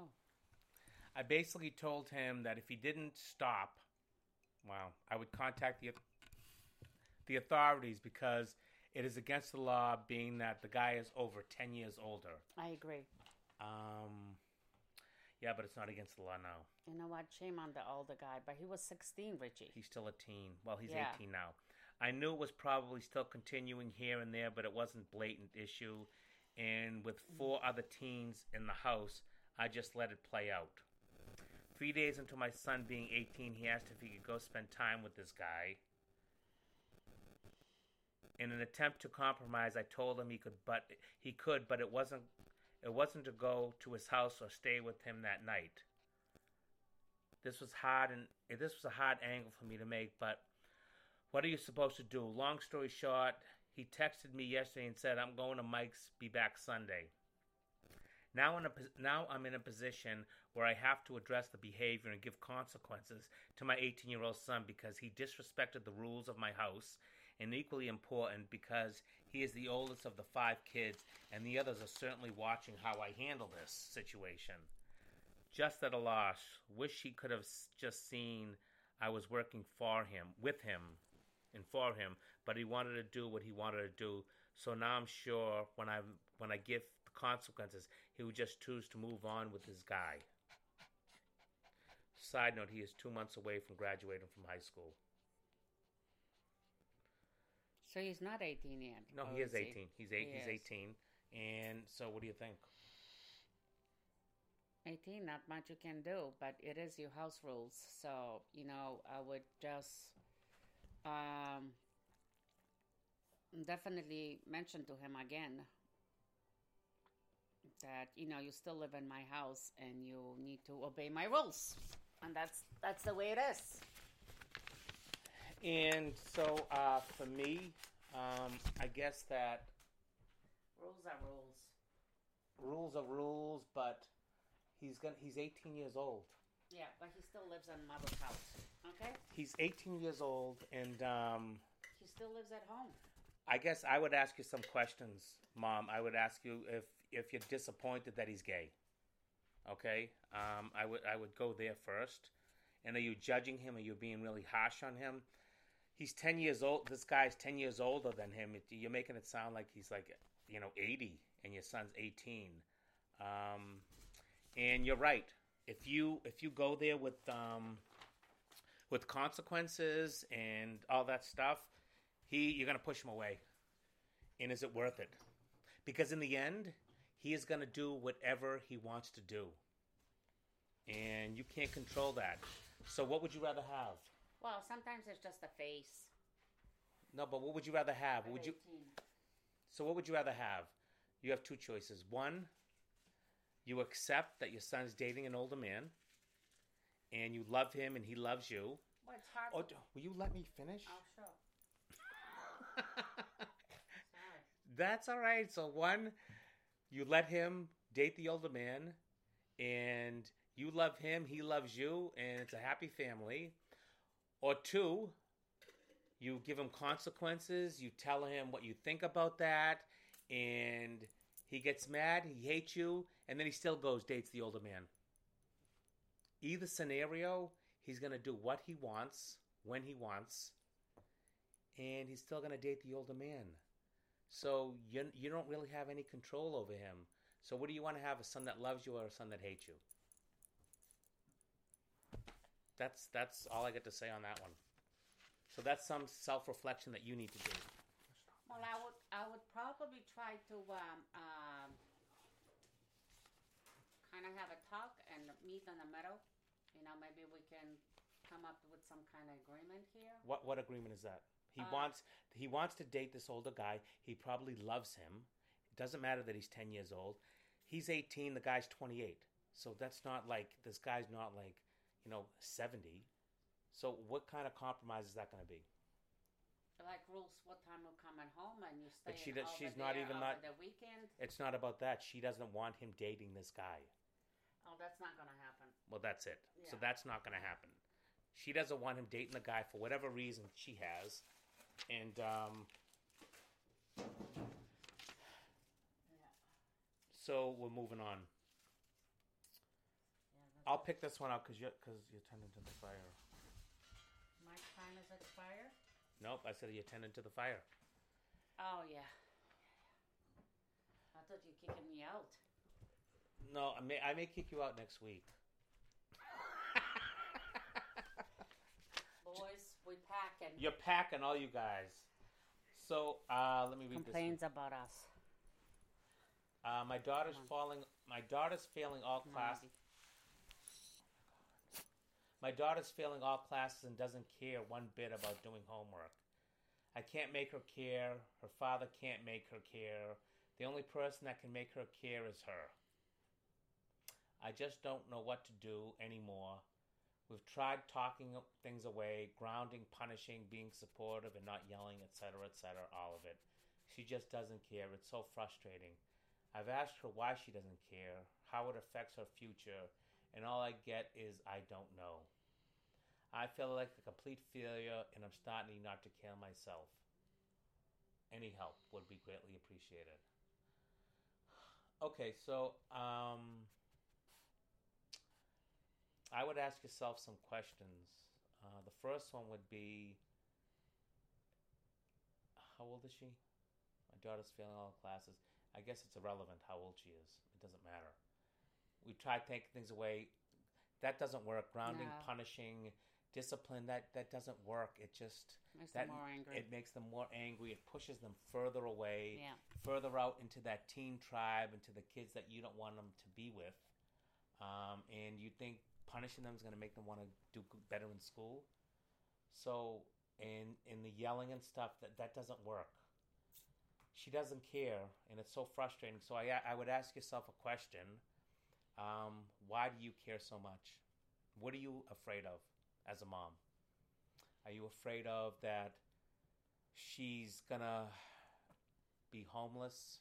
I basically told him that if he didn't stop, wow, I would contact the the authorities because it is against the law, being that the guy is over 10 years older.
I agree.
Um, yeah, but it's not against the law now.
You know what? Shame on the older guy, but he was 16, Richie.
He's still a teen. Well, he's yeah. 18 now. I knew it was probably still continuing here and there, but it wasn't blatant issue. And with four other teens in the house, I just let it play out. Three days into my son being 18, he asked if he could go spend time with this guy. In an attempt to compromise, I told him he could, but he could, but it wasn't. It wasn't to go to his house or stay with him that night. This was hard, and this was a hard angle for me to make, but what are you supposed to do? Long story short, he texted me yesterday and said, I'm going to Mike's, be back Sunday. Now, in a, now I'm in a position where I have to address the behavior and give consequences to my 18 year old son because he disrespected the rules of my house, and equally important because he is the oldest of the five kids, and the others are certainly watching how I handle this situation. Just at a loss. Wish he could have just seen I was working for him, with him, and for him, but he wanted to do what he wanted to do. So now I'm sure when I when I give the consequences, he would just choose to move on with his guy. Side note, he is two months away from graduating from high school.
So he's not 18 yet.
No,
or
he is
he?
18. He's eight.
He
he's
is.
18. And so, what do you think?
18, not much you can do, but it is your house rules. So, you know, I would just um, definitely mention to him again that, you know, you still live in my house and you need to obey my rules. And that's that's the way it is.
And so, uh, for me, um, I guess that
Rules are rules.
rules are rules, but he's gonna he's 18 years old.
Yeah, but he still lives in mother's house. Okay?
He's 18 years old, and um,
He still lives at home.
I guess I would ask you some questions, Mom. I would ask you if if you're disappointed that he's gay. Okay, um, I would I would go there first. And are you judging him? Are you being really harsh on him? He's 10 years old. This guy's 10 years older than him. It, you're making it sound like he's like you know 80, and your son's 18. Um, and you're right. If you if you go there with um, with consequences and all that stuff, he you're gonna push him away. And is it worth it? Because in the end, he is gonna do whatever he wants to do. And you can't control that. So what would you rather have?
Well, sometimes it's just a face.
No, but what would you rather have? Would you
18.
So what would you rather have? You have two choices. One, you accept that your son's dating an older man and you love him and he loves you.
Well, it's hard.
Oh, will you let me finish?
oh, sure. Sorry.
That's all right. So one, you let him date the older man, and you love him, he loves you, and it's a happy family. Or two, you give him consequences. You tell him what you think about that, and he gets mad. He hates you, and then he still goes dates the older man. Either scenario, he's gonna do what he wants when he wants, and he's still gonna date the older man. So you you don't really have any control over him. So what do you want to have? A son that loves you or a son that hates you? That's that's all I get to say on that one. So that's some self reflection that you need to do.
Well, I would I would probably try to um, um, kind of have a talk and meet in the middle. You know, maybe we can come up with some kind of agreement here.
What what agreement is that? He
Uh,
wants he wants to date this older guy. He probably loves him. It doesn't matter that he's ten years old. He's eighteen. The guy's twenty eight. So that's not like this guy's not like you know seventy. So what kind of compromise is that going to be?
Like rules, what time you're coming home and you stay
But she does- she's not even not-
the weekend.
It's not about that. She doesn't want him dating this guy.
Oh, that's not gonna happen.
Well, that's it. So that's not going to happen. She doesn't want him dating the guy for whatever reason she has, and um,
Yeah.
so we're moving on. I'll pick this one up because you're because you're tending to the fire.
My time is expired.
Nope, I said you're tending to the fire.
Oh yeah. I thought you were kicking me out.
No, I may I may kick you out next week.
Boys, we packing.
You're packing, all you guys. So uh, let me read this.
Complains about us.
Uh, my daughter's falling. My daughter's failing all classes. My daughter's failing all classes and doesn't care one bit about doing homework. I can't make her care. Her father can't make her care. The only person that can make her care is her. I just don't know what to do anymore. We've tried talking things away, grounding, punishing, being supportive, and not yelling, etc., etc., all of it. She just doesn't care. It's so frustrating. I've asked her why she doesn't care, how it affects her future, and all I get is I don't know. I feel like a complete failure and I'm starting not to care myself. Any help would be greatly appreciated. Okay, so um, I would ask yourself some questions. Uh, the first one would be How old is she? My daughter's failing all classes. I guess it's irrelevant how old she is. It doesn't matter. We try taking things away. That doesn't work. Grounding,
No.
punishing, discipline. That that doesn't work. It just
Makes
that
them more angry.
it makes them more angry. It pushes them further away,
yeah.
further out into that teen tribe, into the kids that you don't want them to be with. Um, and you think punishing them is going to make them want to do better in school. So, in in the yelling and stuff, that that doesn't work. She doesn't care, and it's so frustrating. So I I would ask yourself a question: um, Why do you care so much? What are you afraid of as a mom? Are you afraid of that she's gonna be homeless,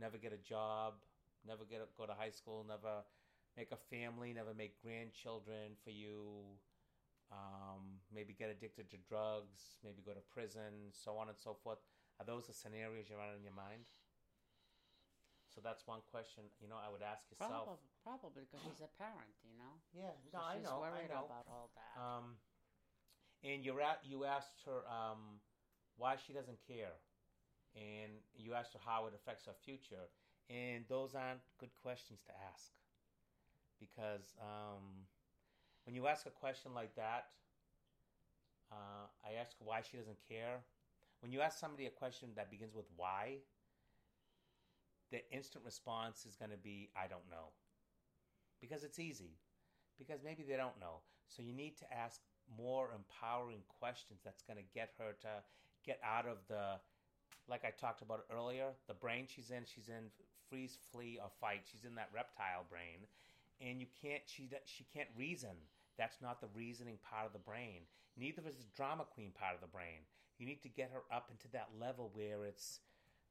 never get a job, never get a, go to high school, never make a family, never make grandchildren for you, um, maybe get addicted to drugs, maybe go to prison, so on and so forth. Are those the scenarios you run in your mind? So that's one question. You know, I would ask yourself.
Probably, probably because she's a parent, you know.
Yeah,
So she's worried about all that.
Um, and you at you asked her um, why she doesn't care, and you asked her how it affects her future, and those aren't good questions to ask, because um, when you ask a question like that, uh, I ask why she doesn't care. When you ask somebody a question that begins with why, the instant response is going to be I don't know, because it's easy because maybe they don't know. So you need to ask more empowering questions that's going to get her to get out of the like I talked about earlier, the brain she's in, she's in freeze, flee or fight. She's in that reptile brain and you can't she she can't reason. That's not the reasoning part of the brain. Neither is the drama queen part of the brain. You need to get her up into that level where it's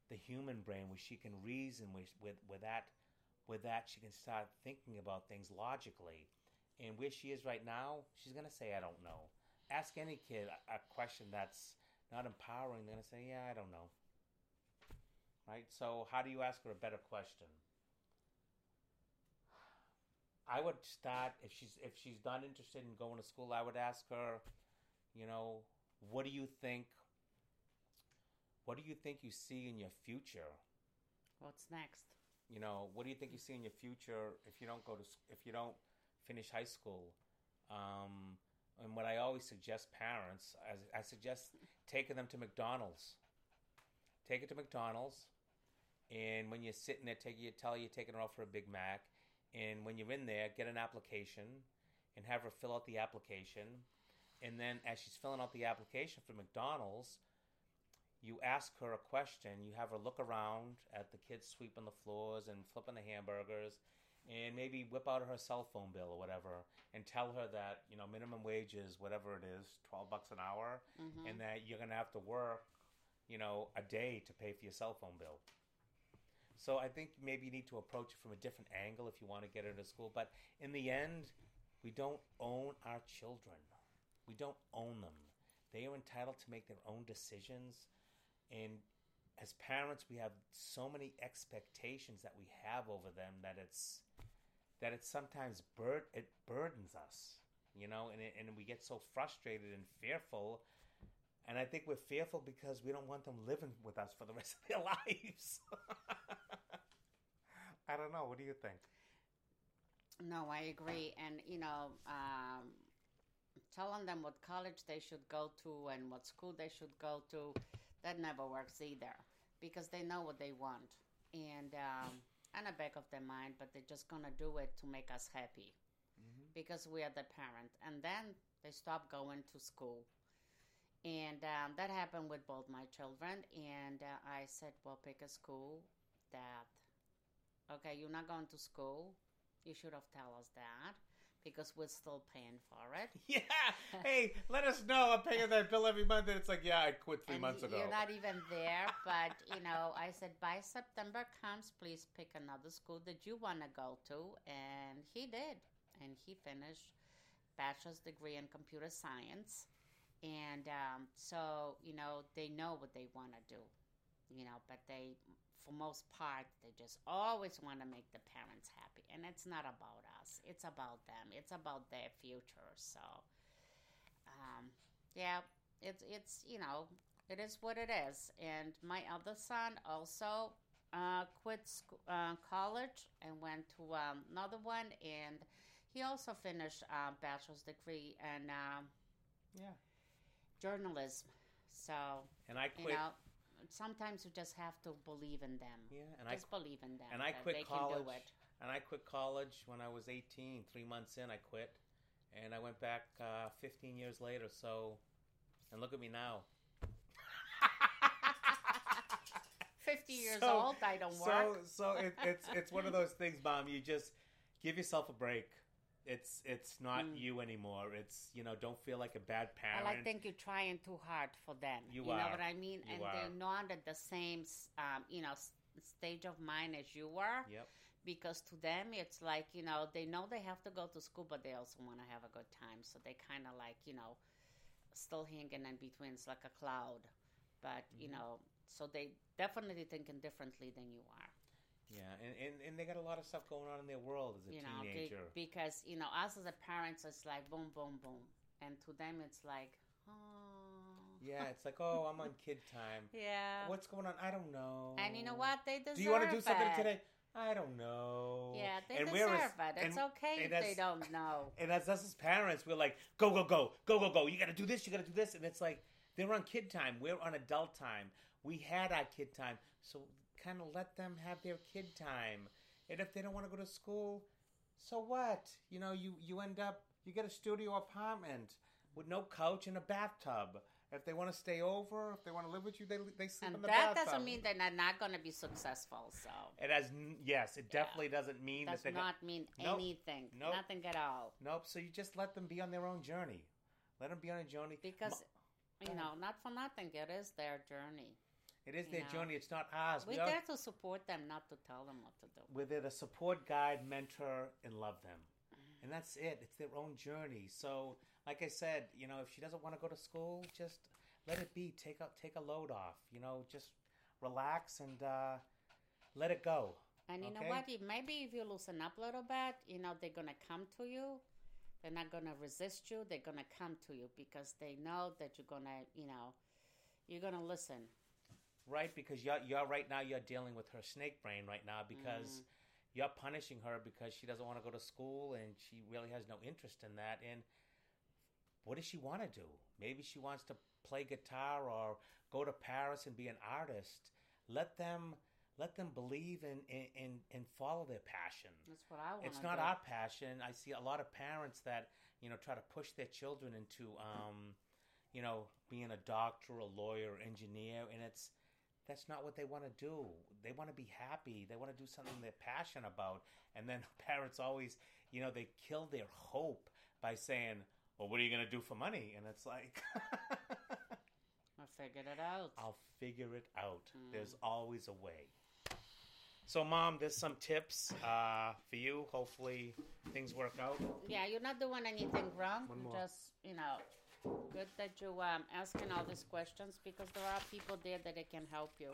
the human brain where she can reason with with, with that with that she can start thinking about things logically and where she is right now, she's going to say, I don't know. Ask any kid a, a question that's not empowering. They're going to say, Yeah, I don't know. Right? So, how do you ask her a better question? I would start if she's if she's not interested in going to school. I would ask her, you know, what do you think? What do you think you see in your future?
What's next?
You know, what do you think you see in your future if you don't go to if you don't finish high school? Um, and what I always suggest parents, I, I suggest taking them to McDonald's. Take it to McDonald's, and when you're sitting there, take you tell her you're taking her out for a Big Mac, and when you're in there, get an application, and have her fill out the application, and then as she's filling out the application for McDonald's, you ask her a question. You have her look around at the kids sweeping the floors and flipping the hamburgers, and maybe whip out her cell phone bill or whatever, and tell her that you know minimum wage is whatever it is, twelve bucks an hour,
hmm
and that you're gonna have to work, you know, a day to pay for your cell phone bill. So I think maybe you need to approach it from a different angle if you want to get her to school. But in the end, we don't own our children. We don't own them. They are entitled to make their own decisions. And as parents, we have so many expectations that we have over them that it's that it sometimes bur- it burdens us, you know, and it, and we get so frustrated and fearful. And I think we're fearful because we don't want them living with us for the rest of their lives. I don't know. What do you think?
No, I agree. And, you know, um, telling them what college they should go to and what school they should go to, that never works either because they know what they want. And, um, and the back of their mind, but they're just to do it to make us happy because we are the parent. And then they stop going to school. And um, that happened with both my children. And uh, I said, well, pick a school that, okay, you're not going to school. You should have told us that because we're still paying for it.
Yeah. Hey, let us know. I'm paying that bill every month, and it's like, yeah, I quit three
and
months ago.
You're not even there, but you know, I said by September comes, please pick another school that you want to go to, and he did, and he finished bachelor's degree in computer science, and um, so you know they know what they want to do, you know, but they, for most part, they just always want to make the parents happy, and it's not about us; it's about them, it's about their future. So, um, yeah, it's it's you know it is what it is. And my other son also, uh, quit sc- uh, college and went to um, another one, and he also finished a bachelor's degree in um,
Yeah.
journalism. So
And I
you
quit.
know, sometimes you just have to believe in them.
yeah. And I
just believe in them.
and I quit college.
Can do it.
And I quit college when I was 18. Three months in, I quit. And I went back uh, 15 years later. So, and look at me now.
Fifty years
So-
old, I don't
so,
work.
So it, it's it's one of those things, Mom. You just give yourself a break. It's it's not
Mm.
you anymore. It's you know don't feel like a bad
Well,
parent.
I think you're trying too hard for them.
You
know
are.
what I mean?
You
and
are.
they're not at the same, um, you know, s- stage of mind as you are.
Yep.
Because to them, it's like you know they know they have to go to school, but they also want to have a good time. So they kind of like you know, still hanging in between. It's like a cloud, but you
Mhm.
know, so they definitely thinking differently than you are.
Yeah, and, and and they got a lot of stuff going on in their world as a
you know, be-
teenager.
because you know us as a parents, it's like boom, boom, boom, and to them, it's like oh,
yeah, it's like oh, I'm on kid time.
yeah.
What's going on? I don't know.
And you know what? They deserve
Do you want to do something
it.
today? I don't know.
Yeah, they
And
deserve
we're
it. It's
and-
okay
and
if they don't know.
And as us as parents, we're like, go, go, go, go, go, go. You got to do this. You got to do this. And it's like they're on kid time. We're on adult time. We had our kid time, so kind of let them have their kid time. And if they don't want to go to school, so what? You know, you you end up you get a studio apartment with no couch and a bathtub. If they want to stay over, if they want to live with you, they they sleep
And
in the bathtub.
that
bathtub.
doesn't mean they're not, going to be successful. So
it has yes, it
Yeah.
definitely doesn't mean
does
that they
not mean
Nope.
anything.
Nope.
Nothing at all.
Nope. So you just let them be on their own journey. Let them be on a journey.
Because
Mo-
you know, not for nothing, it is their journey.
It is their
know.
journey. It's not ours.
We're
We are,
there to support them, not to tell them what to do.
we're there to support, guide, mentor, and love them. And that's it. It's their own journey. So, like I said, you know, if she doesn't want to go to school, just let it be. Take a take a load off. You know, just relax and uh, let it go.
And you
Okay.
know what? If, maybe if you loosen up a little bit, you know, they're going to come to you. They're not going to resist you. They're going to come to you because they know that you're going to, you know, you're going to listen.
Right, because you're, you're right now you're dealing with her snake brain right now because
Mm.
you're punishing her because she doesn't want to go to school and she really has no interest in that. And what does she want to do? Maybe she wants to play guitar or go to Paris and be an artist. Let them let them believe and and, and, and follow their passion.
That's what I want
It's not
do.
our passion. I see a lot of parents that you know try to push their children into um, you know being a doctor, a lawyer, engineer, and it's that's not what they want to do. They want to be happy. They want to do something they're passionate about. And then parents always, you know, they kill their hope by saying, "Well, what are you going to do for money?" And it's like,
"I'll figure it out.
I'll figure it out.
Mm.
There's always a way. So, mom, there's some tips uh, for you. Hopefully, things work out.
Yeah, you're not doing anything wrong.
One more.
Just you know, good that you um asking all these questions because there are people there that they can help you.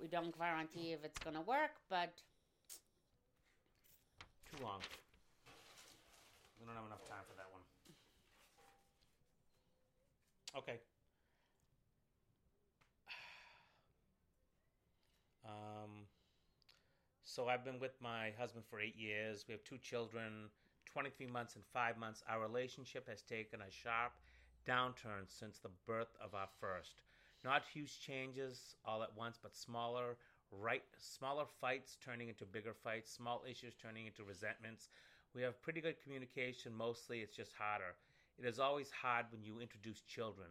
We don't guarantee if it's gonna work, but
Too long. We don't have enough time for that one. Okay. Um, so I've been with my husband for eight years. We have two children, 23 months and five months. Our relationship has taken a sharp downturn since the birth of our first. Not huge changes all at once, but smaller, right, smaller fights turning into bigger fights, small issues turning into resentments. We have pretty good communication. Mostly, it's just harder. It is always hard when you introduce children.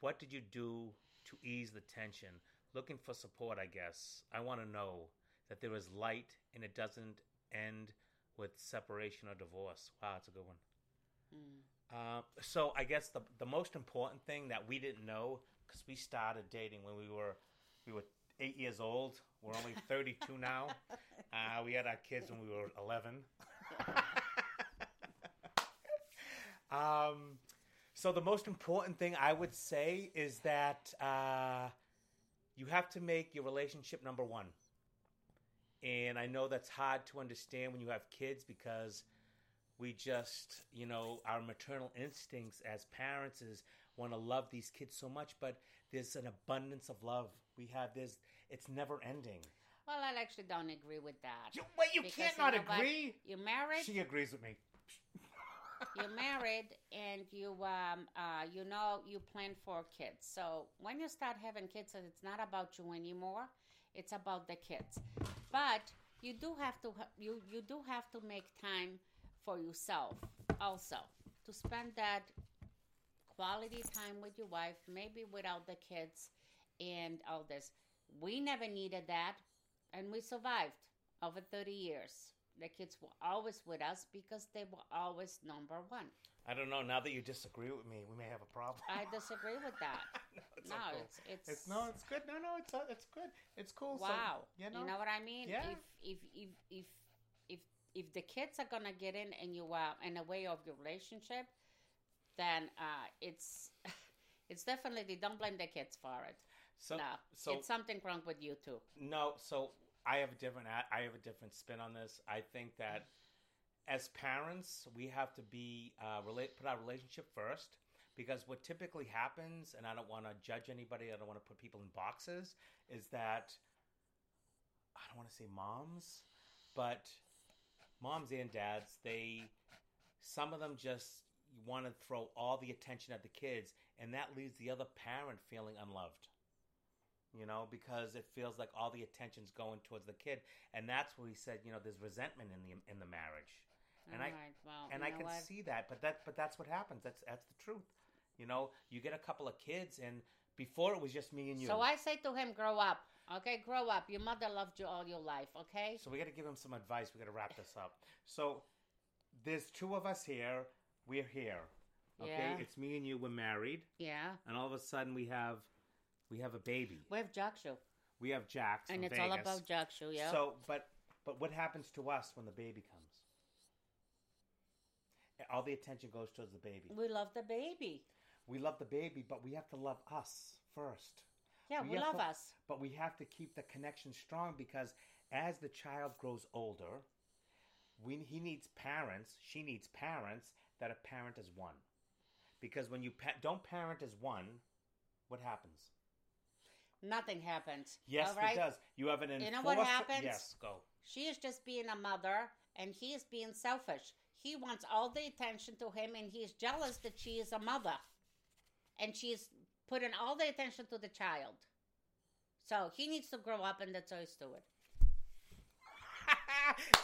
What did you do to ease the tension? Looking for support, I guess. I want to know that there is light and it doesn't end with separation or divorce. Wow, that's a good one.
mm,
Uh, so I guess the the most important thing that we didn't know because we started dating when we were we were eight years old. We're only thirty two now. Uh, we had our kids when we were eleven. um, so the most important thing I would say is that uh, you have to make your relationship number one. And I know that's hard to understand when you have kids because we just, you know, our maternal instincts as parents is want to love these kids so much, but there's an abundance of love. We have this, it's never ending.
Well, I actually don't agree with that.
You, wait, you can't
you
not
know what?
agree.
You're married,
She agrees with me.
you're married, and you um uh you know you plan for kids. So when you start having kids, it's not about you anymore. It's about the kids. But you do have to you you do have to make time for yourself also to spend that quality time with your wife, maybe without the kids and all this. We never needed that, and we survived over 30 years. The kids were always with us because they were always number one.
I don't know. Now that you disagree with me, we may have a problem.
I disagree with that.
no, it's
no,
cool.
it's it's,
It's no, it's good. No, no, it's uh, it's good. It's cool. So,
wow.
you know,
what I mean?
Yeah.
If if if if if the kids are gonna get in and you are in a way of your relationship, then uh, it's it's definitely don't blame the kids for it.
so
no,
so
it's something wrong with you too.
no. So I have a different. I have a different spin on this. I think that as parents, we have to be uh, relate put our relationship first because what typically happens, and I don't want to judge anybody. I don't want to put people in boxes. Is that I don't want to say moms, but moms and dads, they some of them just want to throw all the attention at the kids, and that leaves the other parent feeling unloved. You know, because it feels like all the attention's going towards the kid, and that's where he said, you know, there's resentment in the in the marriage, and I
well,
and I can
what?
see that, but that but that's what happens. That's that's the truth. You know, you get a couple of kids, and before it was just me and you.
So I say to him, grow up. Okay, grow up. Your mother loved you all your life. Okay.
So we got to give him some advice. We got to wrap this up. So there's two of us here. We're here. Okay,
Yeah.
it's me and you. We're married,
Yeah.
and all of a sudden we have we have a baby.
We have Jakshu.
We have Jax,
And it's all
Vegas.
about Jakshu, yeah.
So, but but what happens to us when the baby comes? All the attention goes towards the baby.
we love the baby.
We love the baby, but we have to love us first.
Yeah,
We
we, love
to-
us.
But we have to keep the connection strong because as the child grows older, we, he needs parents, she needs parents that a parent is one. Because when you pa- don't parent as one, what happens?
Nothing happens.
Yes,
all right?
it does. You have an
You know what happens?
Yes, go.
She is just being a mother, and he is being selfish. He wants all the attention to him, and he is jealous that she is a mother, and she is putting all the attention to the child. So he needs to grow up, and that's how he's doing.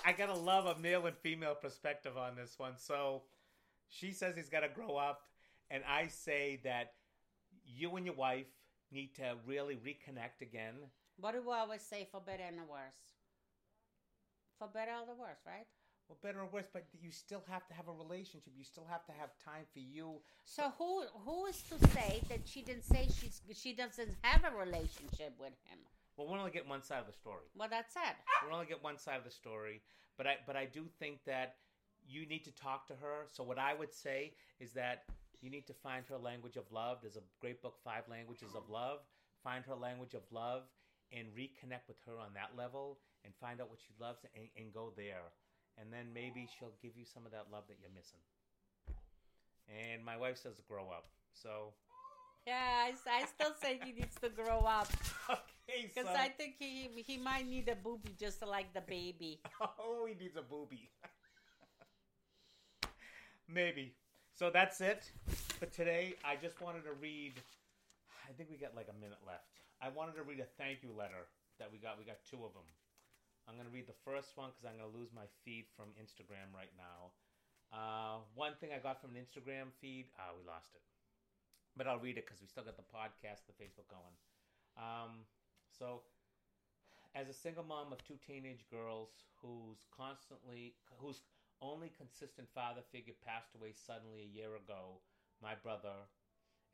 I gotta love a male and female perspective on this one. So she says he's gotta grow up, and I say that you and your wife need to really reconnect again.
What do we always say for better and the worse? For better or the worse, right?
Well, better or worse, but you still have to have a relationship. You still have to have time for you.
So who who is to say that she didn't say she's she doesn't have a relationship with him?
Well, we're only get one side of the story.
Well, that's it.
We're only get one side of the story, but I but I do think that you need to talk to her. So what I would say is that you need to find her language of love. There's a great book, Five Languages of Love. Find her language of love and reconnect with her on that level and find out what she loves and, and go there. And then maybe she'll give you some of that love that you're missing. And my wife says grow up. So
Yeah, I, I still say he needs to grow up
okay,
because. I think he he might need a booby just like the baby.
Oh, he needs a booby. Maybe. So that's it for today. I just wanted to read. I think we got like a minute left. I wanted to read a thank you letter that we got. We got two of them. I'm going to read the first one because I'm going to lose my feed from Instagram right now. Uh, one thing I got from an Instagram feed, ah, we lost it. But I'll read it because we still got the podcast, the Facebook going. Um, so, as a single mom of two teenage girls whose constantly, whose only consistent father figure passed away suddenly a year ago, my brother,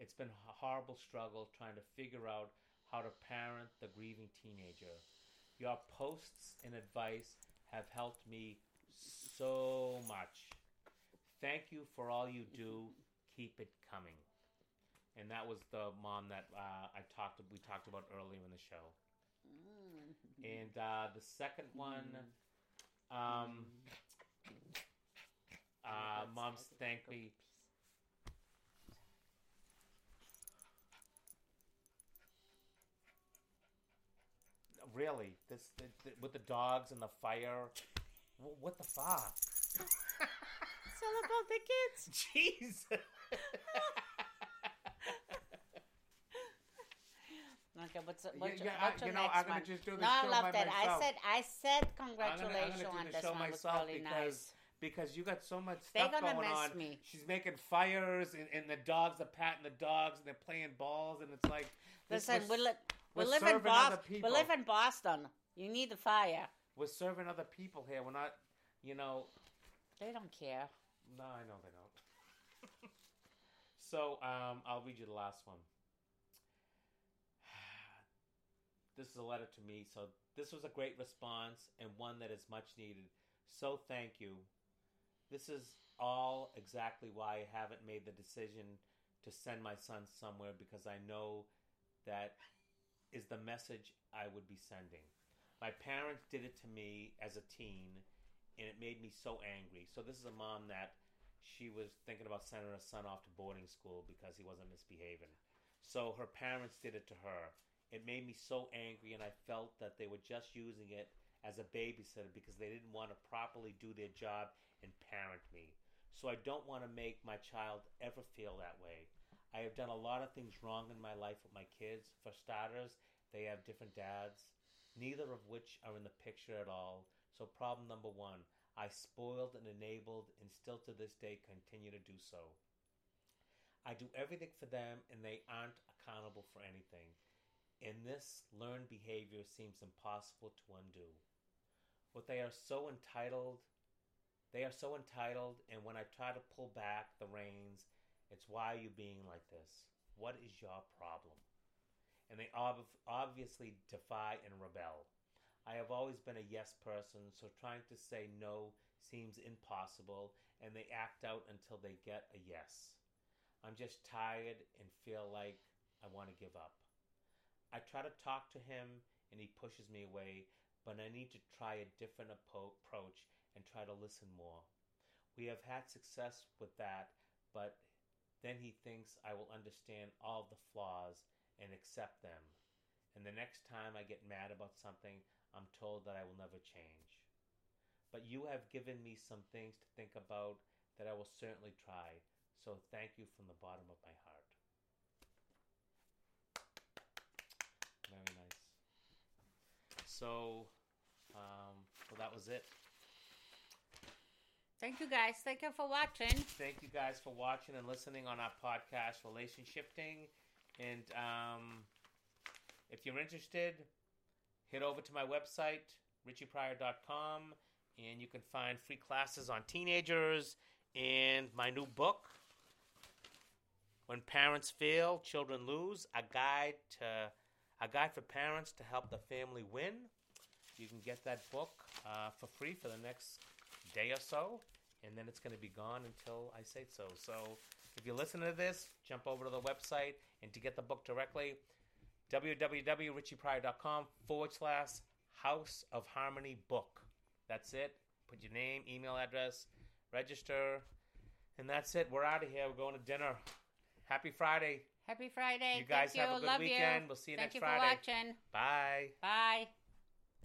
it's been a horrible struggle trying to figure out how to parent the grieving teenager. Your posts and advice have helped me so much. Thank you for all you do. Keep it coming. And that was the mom that uh, I talked. We talked about earlier in the show. And uh, the second one, um, uh, mom's thanked me. Really, this the, the, with the dogs and the fire. Wh- What the fuck?
It's all about the kids.
Jeez.
Okay, what's
Yeah,
what's,
yeah, I-
what's your
you know,
next
I'm gonna
one?
just do the
no, I love
by
that. I said I said
I'm
congratulations
gonna, I'm gonna
on this
show
one was really
because
nice.
because you got so much
They're
stuff
gonna
going
miss
on.
me.
She's making fires and, and the dogs are patting the dogs and they're playing balls and it's like this
Listen,
was-
we, li- we
we're
live in
serving
Boston.
other
We live in Boston. You need the fire.
we're serving other people here. We're not, you know.
They don't care.
No, I know they don't. so um, I'll read you the last one. This is a letter to me. So this was a great response and one that is much needed. So thank you. This is all exactly why I haven't made the decision to send my son somewhere because I know that is the message I would be sending. My parents did it to me as a teen and it made me so angry. So this is a mom that she was thinking about sending her son off to boarding school because he wasn't misbehaving. So her parents did it to her. It made me so angry and I felt that they were just using it as a babysitter because they didn't want to properly do their job and parent me. So I don't want to make my child ever feel that way. I have done a lot of things wrong in my life with my kids. For starters, they have different dads, neither of which are in the picture at all. So, problem number one, I spoiled and enabled and still to this day continue to do so. I do everything for them and they aren't accountable for anything. And this learned behavior seems impossible to undo. What they are so entitled, they are so entitled, and when I try to pull back the reins, it's why are you being like this? What is your problem? And they ob- obviously defy and rebel. I have always been a yes person, so trying to say no seems impossible, and they act out until they get a yes. I'm just tired and feel like I want to give up. I try to talk to him, and he pushes me away, but I need to try a different approach and try to listen more. We have had success with that, but then he thinks I will understand all the flaws and accept them. And the next time I get mad about something, I'm told that I will never change. But you have given me some things to think about that I will certainly try. So thank you from the bottom of my heart. Very nice. So, um, so that was it.
Thank you guys. Thank you for watching.
Thank you guys for watching and listening on our podcast, Relationshifting. And um, if you're interested, head over to my website, richiepryor.com, and you can find free classes on teenagers and my new book, When Parents Fail, Children Lose, a guide to a guide for parents to help the family win. You can get that book uh, for free for the next day or so, and then it's going to be gone until I say so. So if you're listening to this, jump over to the website and to get the book directly, www.richiepryor.com forward slash House of Harmony book. That's it. Put your name, email address, register, and that's it. We're out of here. We're going to dinner. Happy Friday.
Happy Friday.
You guys
Thank
have a good
Love
weekend.
You.
We'll see you
Thank
next
you
Friday.
for watching.
Bye.
Bye.